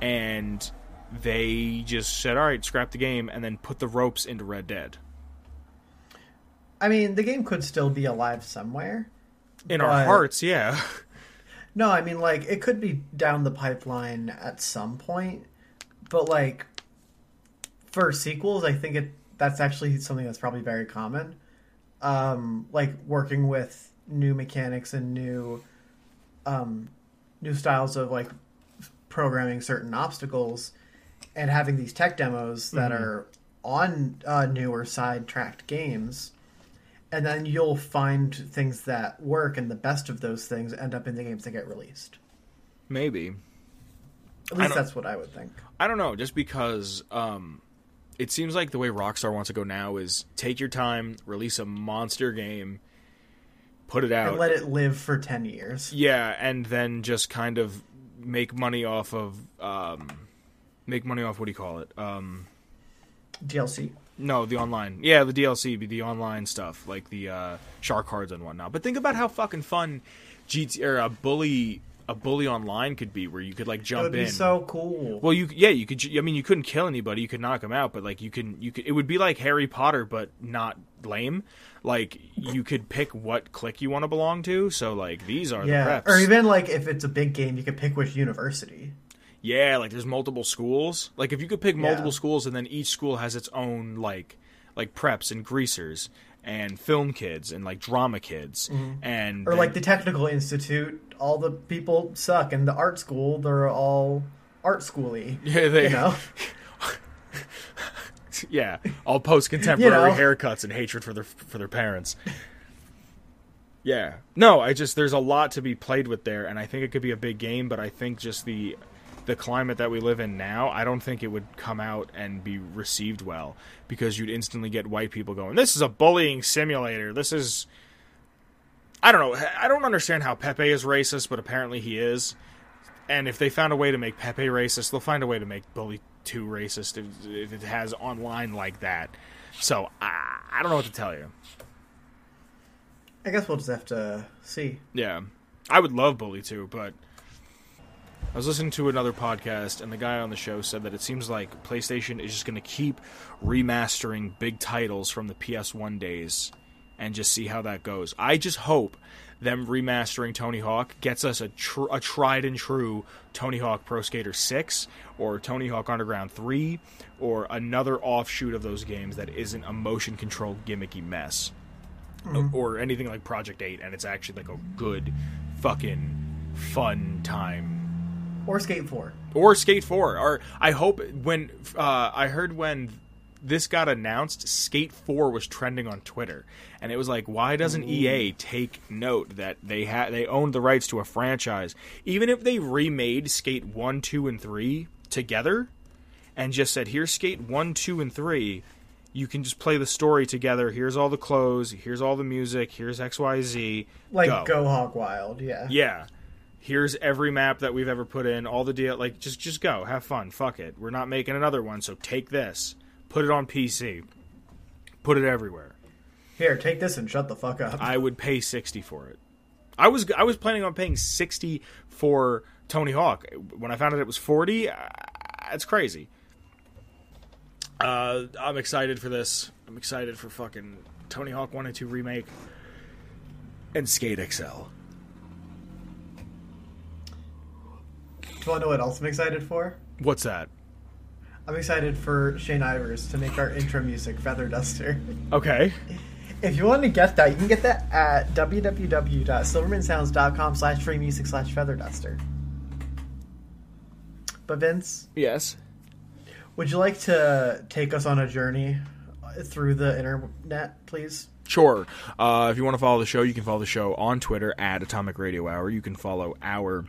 [SPEAKER 1] and they just said, all right, scrap the game, and then put the ropes into Red Dead.
[SPEAKER 3] I mean, the game could still be alive somewhere.
[SPEAKER 1] In our hearts, yeah.
[SPEAKER 3] No, I mean, like, it could be down the pipeline at some point, but, like, for sequels, I think it that's actually something that's probably very common. Um, like, working with new mechanics and new, um, new styles of, like, programming certain obstacles and having these tech demos that are on uh, newer side-tracked games and then you'll find things that work and the best of those things end up in the games that get released
[SPEAKER 1] Maybe.
[SPEAKER 3] at least that's what i would think
[SPEAKER 1] I don't know, just because um, it seems like the way Rockstar wants to go now is take your time, release a monster game, put it out.
[SPEAKER 3] and let it live for 10 years
[SPEAKER 1] yeah, and then just kind of make money off of um, make money off what do you call it? Um,
[SPEAKER 3] dlc
[SPEAKER 1] no, the online. Yeah, the DLC, be the online stuff like the uh, shark cards and whatnot. But think about how fucking fun GT or a bully a bully online could be, where you could like
[SPEAKER 3] it
[SPEAKER 1] jump
[SPEAKER 3] would be
[SPEAKER 1] in.
[SPEAKER 3] so cool
[SPEAKER 1] Well, you yeah, you could. I mean, you couldn't kill anybody. You could knock them out, but like you can, you could. It would be like Harry Potter, but not lame. Like you could pick what clique you want to belong to. So like these are
[SPEAKER 3] yeah
[SPEAKER 1] the preps.
[SPEAKER 3] or even like if it's a big game you could pick which university
[SPEAKER 1] yeah, like there's multiple schools. Like if you could pick multiple
[SPEAKER 3] Yeah.
[SPEAKER 1] schools, and then each school has its own like like preps and greasers and film kids and like drama kids and
[SPEAKER 3] Mm-hmm. or
[SPEAKER 1] then-
[SPEAKER 3] like the technical institute all the people suck and the art school they're all art schooly
[SPEAKER 1] yeah they
[SPEAKER 3] you know
[SPEAKER 1] yeah all post contemporary
[SPEAKER 3] You know.
[SPEAKER 1] haircuts and hatred for their for their parents. Yeah, no, I just there's a lot to be played with there, and I think it could be a big game. But I think just the the climate that we live in now, I don't think it would come out and be received well because you'd instantly get white people going, "This is a bullying simulator. This is." I don't know. I don't understand how Pepe is racist, but apparently he is. And if they found a way to make Pepe racist, they'll find a way to make Bully 2 racist if, it has online like that. So I, I don't know what to tell you.
[SPEAKER 3] i guess we'll just have to see
[SPEAKER 1] Yeah, I would love Bully 2, but I was listening to another podcast, and the guy on the show said that it seems like PlayStation is just going to keep remastering big titles from the PS1 days and just see how that goes. I just hope them remastering Tony Hawk gets us a, tr- a tried and true Tony Hawk Pro Skater 6 or Tony Hawk Underground 3 or another offshoot of those games that isn't a motion control gimmicky mess. Mm. Or anything like Project 8 and it's actually like a good fucking fun time
[SPEAKER 3] Or Skate 4.
[SPEAKER 1] or Skate Four. Or I hope when uh, I heard when this got announced, Skate Four was trending on Twitter, and it was like, why doesn't EA take note that they had they owned the rights to a franchise, even if they remade Skate One, Two, and Three together, and just said, here's Skate One, Two, and Three. You can just play the story together. Here's all the clothes. Here's all the music. Here's X, Y, Z.
[SPEAKER 3] Like
[SPEAKER 1] Go.
[SPEAKER 3] Go, Hog Wild, yeah.
[SPEAKER 1] Yeah. Here's every map that we've ever put in, all the deal like just just go, have fun, fuck it. We're not making another one, so take this. Put it on PC. Put it everywhere.
[SPEAKER 3] Here, take this and shut the fuck up.
[SPEAKER 1] I would pay 60 for it. I was I was planning on paying 60 for Tony Hawk. When I found out it was 40, uh, it's crazy. Uh, I'm excited for this. I'm excited for fucking Tony Hawk 1 and 2 remake and Skate XL.
[SPEAKER 3] Do you want to know what else I'm excited for?
[SPEAKER 1] What's that?
[SPEAKER 3] I'm excited for Shane Ivers to make our intro music, Feather Duster.
[SPEAKER 1] Okay.
[SPEAKER 3] If you want to get that, you can get that at www.silvermansounds.com slash free music slash feather duster. But Vince,
[SPEAKER 1] Yes.
[SPEAKER 3] would you like to take us on a journey through the internet, please?
[SPEAKER 1] Sure. Uh, if you want to follow the show, you can follow the show on Twitter at Atomic Radio Hour. You can follow our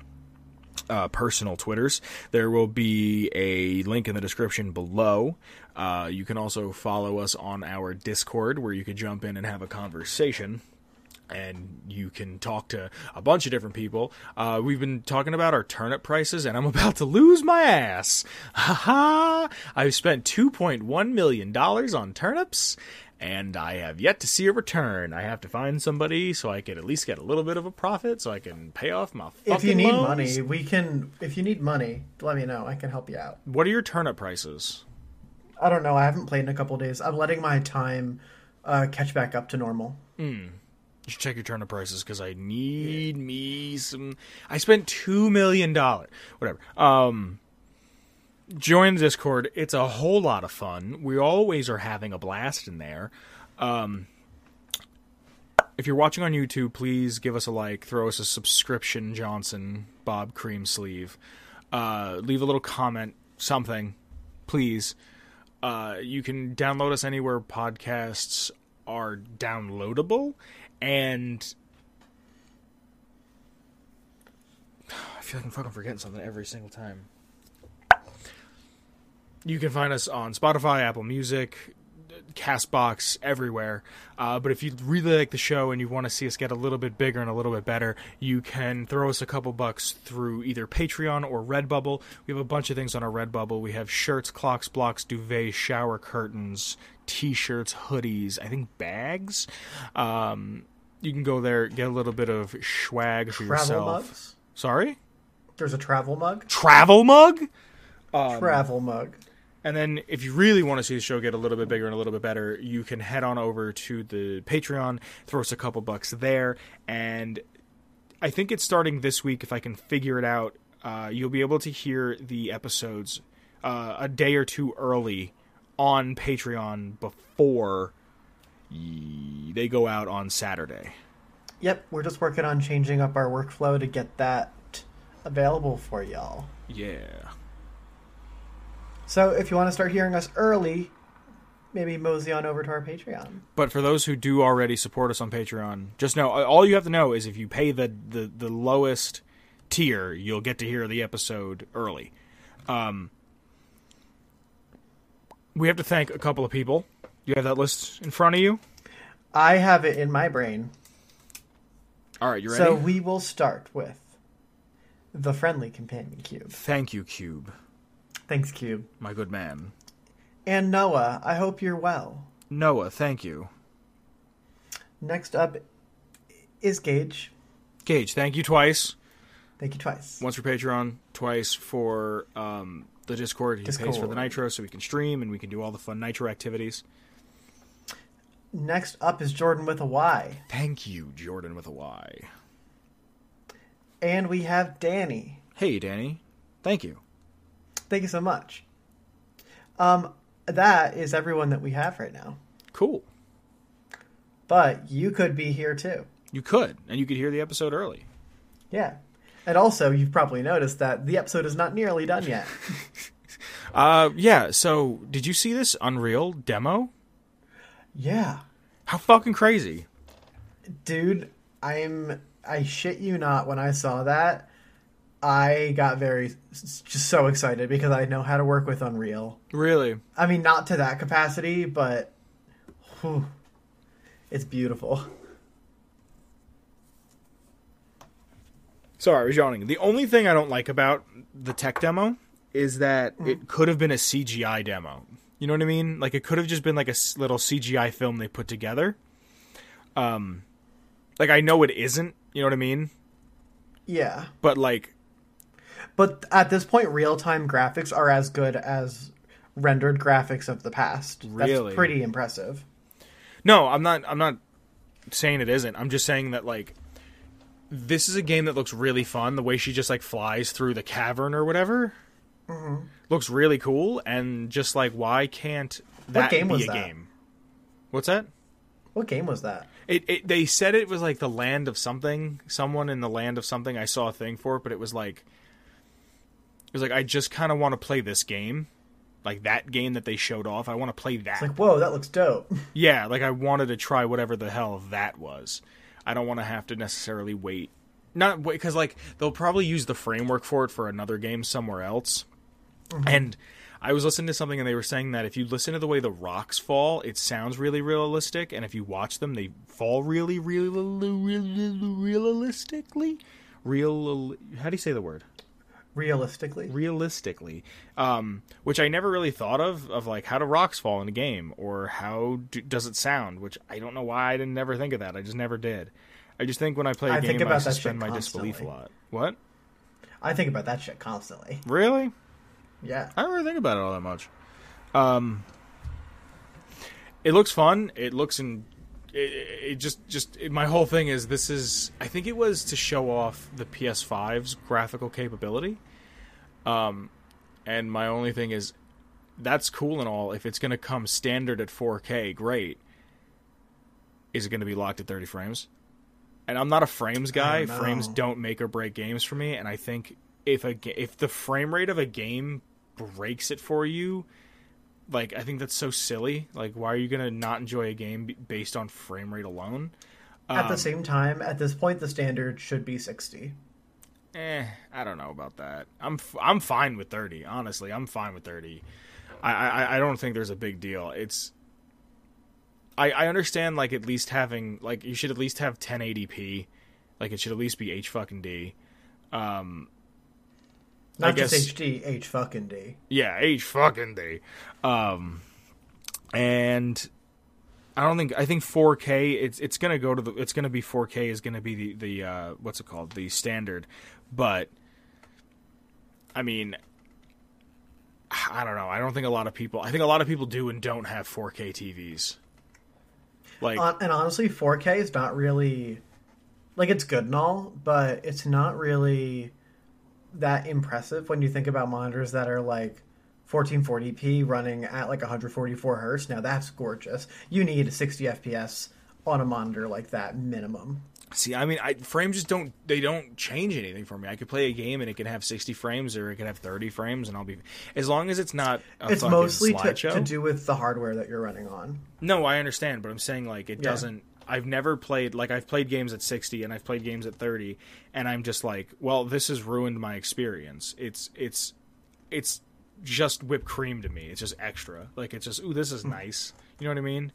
[SPEAKER 1] uh, personal Twitters. There will be a link in the description below. Uh, you can also follow us on our Discord, where you can jump in and have a conversation. And you can talk to a bunch of different people. Uh, we've been talking about our turnip prices, and I'm about to lose my ass. Ha ha! I've spent $2.1 million on turnips, and I have yet to see a return. I have to find somebody so I can at least get a little bit of a profit so I can pay off my fucking
[SPEAKER 3] If you need
[SPEAKER 1] loans.
[SPEAKER 3] money, we can. If you need money, let me know. I can help you out.
[SPEAKER 1] What are your turnip prices?
[SPEAKER 3] I don't know. I haven't played in a couple days. I'm letting my time uh, catch back up to normal. Mm.
[SPEAKER 1] You should check your turnip prices because I need me some. I spent two million dollars. Whatever. Um, join the Discord. It's a whole lot of fun. We always are having a blast in there. Um, if you're watching on YouTube, please give us a like, throw us a subscription, Johnson Bob Cream Sleeve. Uh, leave a little comment, something, please. Uh, you can download us anywhere podcasts are downloadable, and I feel like I'm fucking forgetting something every single time. You can find us on Spotify, Apple Music, Castbox, everywhere. Uh, but if you really like the show and you want to see us get a little bit bigger and a little bit better, you can throw us a couple bucks through either Patreon or Redbubble. We have a bunch of things on our Redbubble. We have shirts, clocks, blocks, duvets, shower curtains, t-shirts, hoodies, I think bags. Um, you can go there, get a little bit of swag for
[SPEAKER 3] Travel
[SPEAKER 1] yourself.
[SPEAKER 3] mugs.
[SPEAKER 1] Sorry?
[SPEAKER 3] There's a travel mug.
[SPEAKER 1] Travel mug? Um,
[SPEAKER 3] travel mug.
[SPEAKER 1] And then, if you really want to see the show get a little bit bigger and a little bit better, you can head on over to the Patreon, throw us a couple bucks there, and I think it's starting this week. If I can figure it out, uh, you'll be able to hear the episodes uh, a day or two early on Patreon before they go out on Saturday.
[SPEAKER 3] Yep, we're just working on changing up our workflow to get that available for y'all.
[SPEAKER 1] Yeah.
[SPEAKER 3] So if you want to start hearing us early, maybe mosey on over to our Patreon.
[SPEAKER 1] But for those who do already support us on Patreon, just know all you have to know is if you pay the the, the lowest tier, you'll get to hear the episode early. Um, we have to thank a couple of people. Do you have that list in front of you.
[SPEAKER 3] I have it in my brain.
[SPEAKER 1] All right, you ready?
[SPEAKER 3] So we will start with the friendly companion cube.
[SPEAKER 1] Thank you, Cube,
[SPEAKER 3] Thanks, Cube.
[SPEAKER 1] my good man.
[SPEAKER 3] And Noah, I hope you're well.
[SPEAKER 1] Noah, thank you.
[SPEAKER 3] Next up is Gage.
[SPEAKER 1] Gage, thank you twice.
[SPEAKER 3] Thank you twice.
[SPEAKER 1] Once for Patreon, twice for um, the Discord. He pays for the Nitro so we can stream and we can do all the fun Nitro activities.
[SPEAKER 3] Next up is Jordan with a Y.
[SPEAKER 1] Thank you, Jordan with a Y.
[SPEAKER 3] And we have Danny.
[SPEAKER 1] Hey, Danny. Thank you.
[SPEAKER 3] Thank you so much. Um, that is everyone that we have right now.
[SPEAKER 1] Cool.
[SPEAKER 3] But you could be here too.
[SPEAKER 1] You could, and you could hear the episode early.
[SPEAKER 3] Yeah. And also, you've probably noticed that the episode is not nearly done yet.
[SPEAKER 1] Uh, yeah. So, did you see this Unreal demo?
[SPEAKER 3] yeah.
[SPEAKER 1] How fucking crazy!
[SPEAKER 3] Dude, I'm. I shit you not, when I saw that, I got very. just so excited because I know how to work with Unreal.
[SPEAKER 1] Really?
[SPEAKER 3] I mean, not to that capacity, but. whew, it's beautiful.
[SPEAKER 1] Sorry, I was yawning. The only thing I don't like about the tech demo is that it could have been a CGI demo. You know what I mean? Like it could have just been like a little CGI film they put together. Um, like I know it isn't. You know what I mean?
[SPEAKER 3] Yeah.
[SPEAKER 1] But like,
[SPEAKER 3] But at this point, real time graphics are as good as rendered graphics of the past.
[SPEAKER 1] Really?
[SPEAKER 3] That's pretty impressive.
[SPEAKER 1] no, I'm not. I'm not saying it isn't. I'm just saying that like, this is a game that looks really fun. The way she just like flies through the cavern or whatever mm-hmm. looks really cool. And just like, why can't that
[SPEAKER 3] game
[SPEAKER 1] be
[SPEAKER 3] was
[SPEAKER 1] a
[SPEAKER 3] that?
[SPEAKER 1] game? What's that?
[SPEAKER 3] What game was that?
[SPEAKER 1] It, it they said it was like the land of something, someone in the land of something. I saw a thing for it, but it was like was like I just kind of want to play this game, like that game that they showed off. I want to play that.
[SPEAKER 3] It's like, whoa, that looks dope.
[SPEAKER 1] yeah, like I wanted to try whatever the hell that was. I don't want to have to necessarily wait. Not wait because like they'll probably use the framework for it for another game somewhere else. Mm-hmm. And I was listening to something and they were saying that if you listen to the way the rocks fall, it sounds really realistic, and if you watch them, they fall really, really, really realistically. Real? How do you say the word?
[SPEAKER 3] Realistically.
[SPEAKER 1] realistically. Um, which i never really thought of of like how do rocks fall in a game? Or how do, does it sound? Which i don't know why i didn't never think of that. I just never did. I just think when i play a
[SPEAKER 3] I
[SPEAKER 1] game
[SPEAKER 3] think
[SPEAKER 1] i suspend my disbelief a lot. What?
[SPEAKER 3] I think about that shit constantly.
[SPEAKER 1] really?
[SPEAKER 3] Yeah.
[SPEAKER 1] i don't really think about it all that much. Um it looks fun. It looks in it, it just just it, my whole thing is this is i think it was to show off the ps5's graphical capability um and my only thing is that's cool and all. If it's going to come standard at 4k great. Is it going to be locked at 30 frames? And i'm not a frames guy.
[SPEAKER 3] don't
[SPEAKER 1] frames don't make or break games for me and i think if a if the frame rate of a game breaks it for you like i think that's so silly. Like why are you going to not enjoy a game based on frame rate alone?
[SPEAKER 3] At
[SPEAKER 1] Um,
[SPEAKER 3] the same time, at this point, the standard should be 60.
[SPEAKER 1] Eh, I don't know about that. I'm f- I'm fine with thirty. Honestly, I'm fine with thirty. I, I I don't think there's a big deal. It's I I understand like at least having like you should at least have 1080p. Like it should at least be H fucking D. Um,
[SPEAKER 3] Not
[SPEAKER 1] I guess
[SPEAKER 3] just HD, H fucking D.
[SPEAKER 1] yeah, H fucking D. Um, and I don't think I think 4K. It's it's gonna go to the. It's gonna be 4K is gonna be the the uh, what's it called the standard, but I mean. I don't know. I don't think a lot of people. I think a lot of people do and don't have 4K TVs. Like,
[SPEAKER 3] Hon- and honestly, 4K is not really like it's good and all, but it's not really that impressive when you think about monitors that are like 1440p running at like 144 hertz. Now that's gorgeous. You need 60 FPS on a monitor like that minimum.
[SPEAKER 1] See, I mean, I, frames just don't they don't change anything for me. I could play a game and it can have sixty frames or it can have thirty frames, and I'll be as long as it's not. A
[SPEAKER 3] it's mostly to, to do with the hardware that you're running on.
[SPEAKER 1] No, I understand, but I'm saying like it
[SPEAKER 3] Yeah.
[SPEAKER 1] doesn't. I've never played like I've played games at sixty and I've played games at thirty, and I'm just like, well, this has ruined my experience. It's it's it's just whipped cream to me. It's just extra. Like it's just ooh, this
[SPEAKER 3] Hmm.
[SPEAKER 1] is nice. You know what I mean?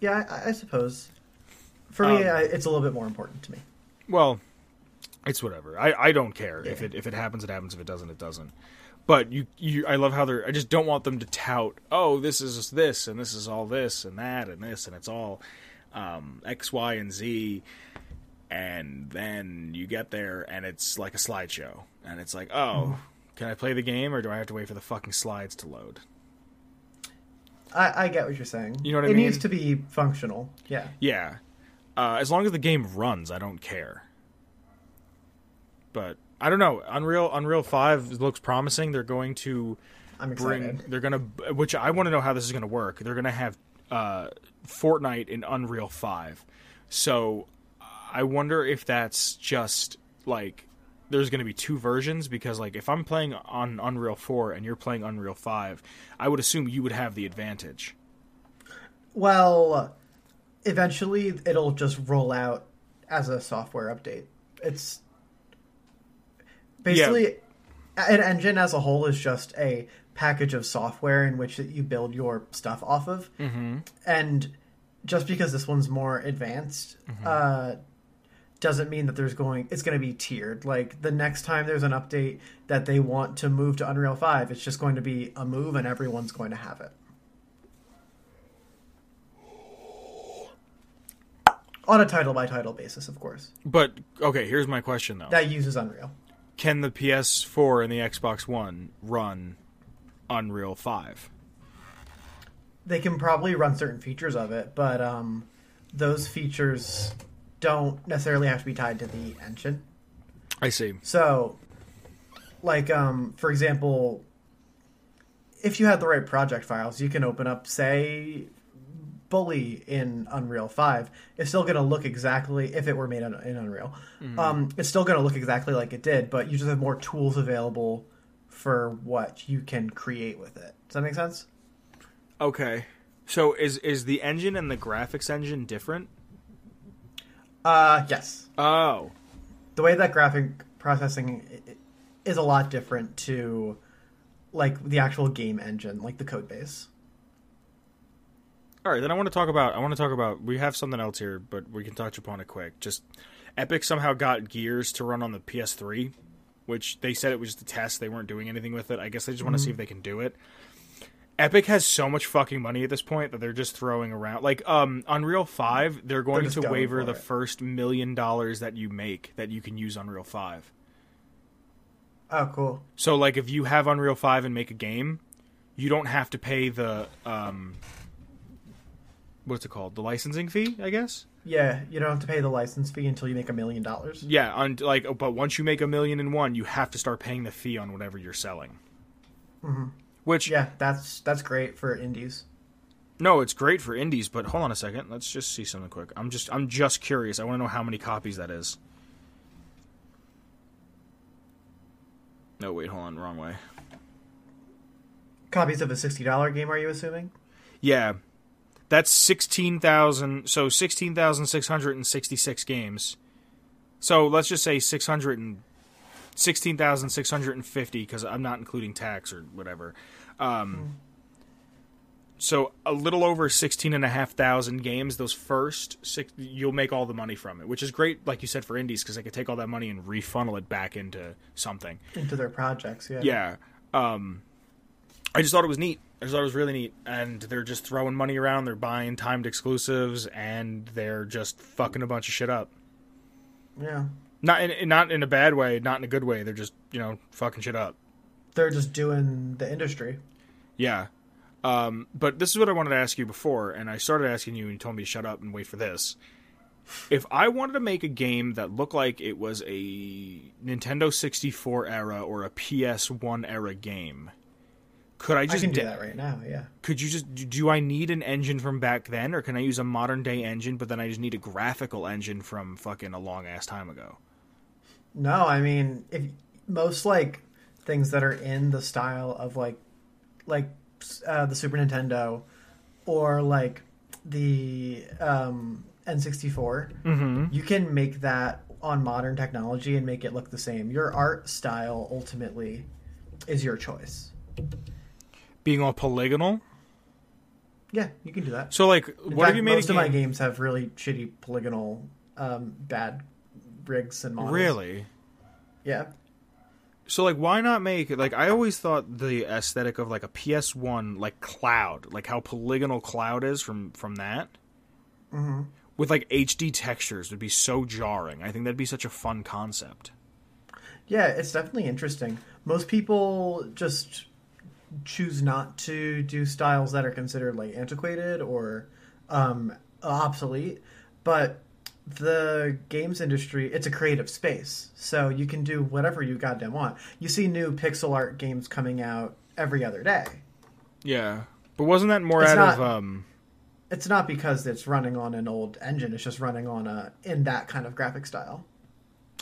[SPEAKER 3] Yeah, I, I suppose. For me,
[SPEAKER 1] Um,
[SPEAKER 3] I, it's a little bit more important to me.
[SPEAKER 1] Well, it's whatever. I, I don't care if it if it happens, it happens. If it doesn't, it doesn't. But you you I love how they're. I just don't want them to tout. Oh, this is this and this is all this and that and this and it's all um, X, Y, and Z. and then you get there and it's like a slideshow, and it's like, oh, can I play the game or do I have to wait for the fucking slides to load?
[SPEAKER 3] I, I get what you're saying.
[SPEAKER 1] You know what I mean it
[SPEAKER 3] needs to be functional. Yeah.
[SPEAKER 1] Yeah. Uh, as long as the game runs, I don't care. But I don't know. Unreal Unreal Five looks promising. They're going to
[SPEAKER 3] I'm
[SPEAKER 1] bring.
[SPEAKER 3] excited.
[SPEAKER 1] They're gonna, which I want to know how this is gonna work. They're gonna have uh, Fortnite in Unreal Five. So I wonder if that's just like there's going to be two versions because like if I'm playing on Unreal 4 and you're playing Unreal 5, I would assume you would have the advantage.
[SPEAKER 3] Well, eventually it'll just roll out as a software update. It's basically an engine as a whole is just a package of software in which you build your stuff off of. Mm-hmm. And just because this one's more advanced, uh, doesn't mean that there's going it's going to be tiered. Like the next time there's an update that they want to move to Unreal 5, it's just going to be a move and everyone's going to have it. On a title by title basis, of course.
[SPEAKER 1] But okay, here's my question though.
[SPEAKER 3] That uses Unreal.
[SPEAKER 1] Can the PS4 and the Xbox One run Unreal 5?
[SPEAKER 3] They can probably run certain features of it, but um, those features don't necessarily have to be tied to the engine.
[SPEAKER 1] I see.
[SPEAKER 3] So, like, um, for example, if you had the right project files, you can open up, say, Bully in Unreal 5. It's still going to look exactly, if it were made in, in Unreal, um, it's still going to look exactly like it did, but you just have more tools available for what you can create with it. Does that make sense?
[SPEAKER 1] Okay. So is is the engine and the graphics engine different?
[SPEAKER 3] Uh, yes.
[SPEAKER 1] Oh.
[SPEAKER 3] the way that graphic processing is a lot different to like the actual game engine, like the code base.
[SPEAKER 1] All right, then I want to talk about I want to talk about we have something else here, but we can touch upon it quick. Just Epic somehow got Gears to run on the PS3, which they said it was just a test. They weren't doing anything with it. I guess they just want to see if they can do it. Epic has so much fucking money at this point that they're just throwing around. Like um Unreal 5, they're going
[SPEAKER 3] just
[SPEAKER 1] to waiver the
[SPEAKER 3] it.
[SPEAKER 1] first million dollars that you make that you can use Unreal 5.
[SPEAKER 3] Oh, cool.
[SPEAKER 1] So like if you have Unreal 5 and make a game, you don't have to pay the um what's it called? The licensing fee, I guess?
[SPEAKER 3] Yeah, you don't have to pay the license fee until you make a million dollars.
[SPEAKER 1] Yeah, on like but once you make a million and one, you have to start paying the fee on whatever you're selling. Mm-hmm. Which
[SPEAKER 3] Yeah, that's that's great for indies.
[SPEAKER 1] no, it's great for indies, but hold on a second. Let's just see something quick. I'm just I'm just curious. I want to know how many copies that is. No, wait, hold on, wrong way.
[SPEAKER 3] Copies of a sixty dollar game, are you assuming?
[SPEAKER 1] Yeah. That's 16,000 so 16,666 games. So let's just say 600 and 16,650 cuz I'm not including tax or whatever. Um so a little over 16,500 games those first six you'll make all the money from it, which is great like you said for indies cuz they could take all that money and refunnel it back into something.
[SPEAKER 3] Into their projects, yeah.
[SPEAKER 1] Yeah. Um, I just thought it was neat. I thought it was really neat. And they're just throwing money around. They're buying timed exclusives, and they're just fucking a bunch of shit up.
[SPEAKER 3] Yeah.
[SPEAKER 1] Not in not in a bad way, not in a good way. They're just you know fucking shit up.
[SPEAKER 3] They're just doing the industry.
[SPEAKER 1] Yeah. Um, but this is what I wanted to ask you before, and I started asking you, and you told me to shut up and wait for this. If I wanted to make a game that looked like it was a Nintendo 64 era or a PS1 era game, could I
[SPEAKER 3] I
[SPEAKER 1] just
[SPEAKER 3] can do that right now, yeah.
[SPEAKER 1] could you just do I need an engine from back then or can I use a modern day engine but then I just need a graphical engine from fucking a long ass time ago?
[SPEAKER 3] No, I mean, if most like things that are in the style of like like uh, the Super Nintendo or like the um, N64,
[SPEAKER 1] Mm-hmm.
[SPEAKER 3] you can make that on modern technology and make it look the same. Your art style ultimately is your choice.
[SPEAKER 1] Being all polygonal?
[SPEAKER 3] Yeah, you can do that.
[SPEAKER 1] So like
[SPEAKER 3] In
[SPEAKER 1] what
[SPEAKER 3] fact,
[SPEAKER 1] have you made
[SPEAKER 3] most of my games have really shitty polygonal um, bad rigs and models.
[SPEAKER 1] Really?
[SPEAKER 3] Yeah.
[SPEAKER 1] So like why not make like I always thought the aesthetic of like a PS1 like cloud, like how polygonal cloud is from from that.
[SPEAKER 3] Mm-hmm.
[SPEAKER 1] with like HD textures would be so jarring. I think that'd be such a fun concept.
[SPEAKER 3] Yeah, it's definitely interesting. Most people just choose not to do styles that are considered like antiquated or um, obsolete, but the games industry it's a creative space. So you can do whatever you goddamn want. You see new pixel art games coming out every other day.
[SPEAKER 1] Yeah, but wasn't that more
[SPEAKER 3] It's
[SPEAKER 1] out of um?
[SPEAKER 3] it's not because it's running on an old engine. It's just running on a in that kind of graphic style.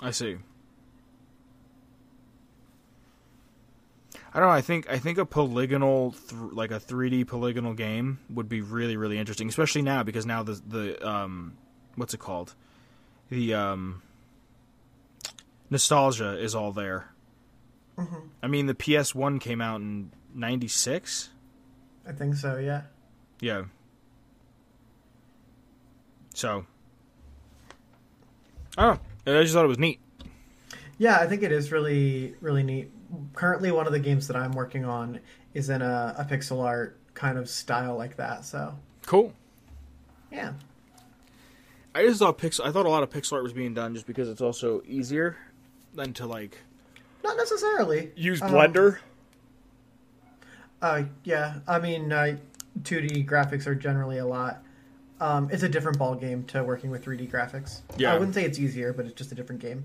[SPEAKER 1] I see. I don't know. I think I think a polygonal, th- like a 3D polygonal game, would be really really interesting, especially now because now the the um, what's it called? The um, nostalgia is all there. I mean, the PS One came out in '96.
[SPEAKER 3] i think so yeah
[SPEAKER 1] Yeah. So. I don't. I just thought it was neat.
[SPEAKER 3] yeah i think it is really really neat currently one of the games that i'm working on is in a, a pixel art kind of style like that so
[SPEAKER 1] Cool.
[SPEAKER 3] yeah
[SPEAKER 1] I just thought pixel. I thought a lot of pixel art was being done just because it's also easier than to like
[SPEAKER 3] not necessarily
[SPEAKER 1] use
[SPEAKER 3] Um,
[SPEAKER 1] Blender.
[SPEAKER 3] Uh, yeah. I mean, uh, 2D graphics are generally a lot. Um, it's a different ball game to working with 3D graphics.
[SPEAKER 1] Yeah.
[SPEAKER 3] I wouldn't say it's easier, but it's just a different game.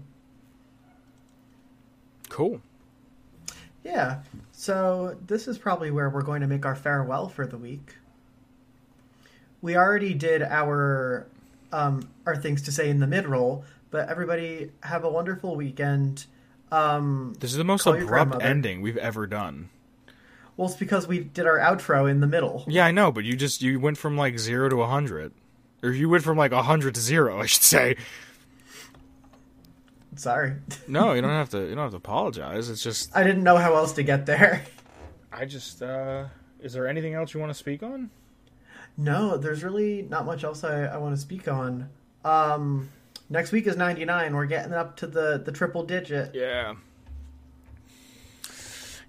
[SPEAKER 1] cool.
[SPEAKER 3] Yeah. So this is probably where we're going to make our farewell for the week. We already did our um, our things to say in the mid roll, but everybody have a wonderful weekend. Um,
[SPEAKER 1] This is the most abrupt ending we've ever done.
[SPEAKER 3] well, it's because we did our outro in the middle.
[SPEAKER 1] Yeah, I know, but you just you went from like zero to a hundred, or you went from like a hundred to zero, I should say.
[SPEAKER 3] Sorry,
[SPEAKER 1] No, you don't have to. You don't have to apologize. It's just
[SPEAKER 3] I didn't know how else to get there.
[SPEAKER 1] I just. uh Is there anything else you want to speak on?
[SPEAKER 3] No, there's really not much else I, I want to speak on. Um, next week is 99. We're getting up to the, the triple digit.
[SPEAKER 1] Yeah.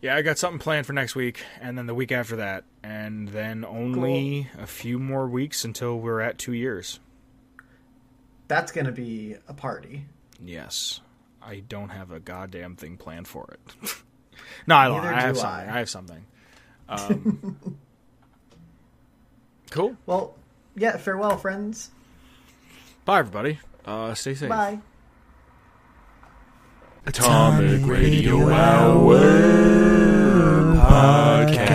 [SPEAKER 1] Yeah, I got something planned for next week, and then the week after that, and then only a few more weeks until we're at two years.
[SPEAKER 3] That's going to be a party.
[SPEAKER 1] Yes, I don't have a goddamn thing planned for it. no, I lied.
[SPEAKER 3] Neither
[SPEAKER 1] I have
[SPEAKER 3] do
[SPEAKER 1] something.
[SPEAKER 3] I.
[SPEAKER 1] I have something. Um, cool.
[SPEAKER 3] Well, yeah, farewell, friends.
[SPEAKER 1] Bye, everybody. Uh, stay safe.
[SPEAKER 3] Bye.
[SPEAKER 1] Atomic Radio Hour Podcast.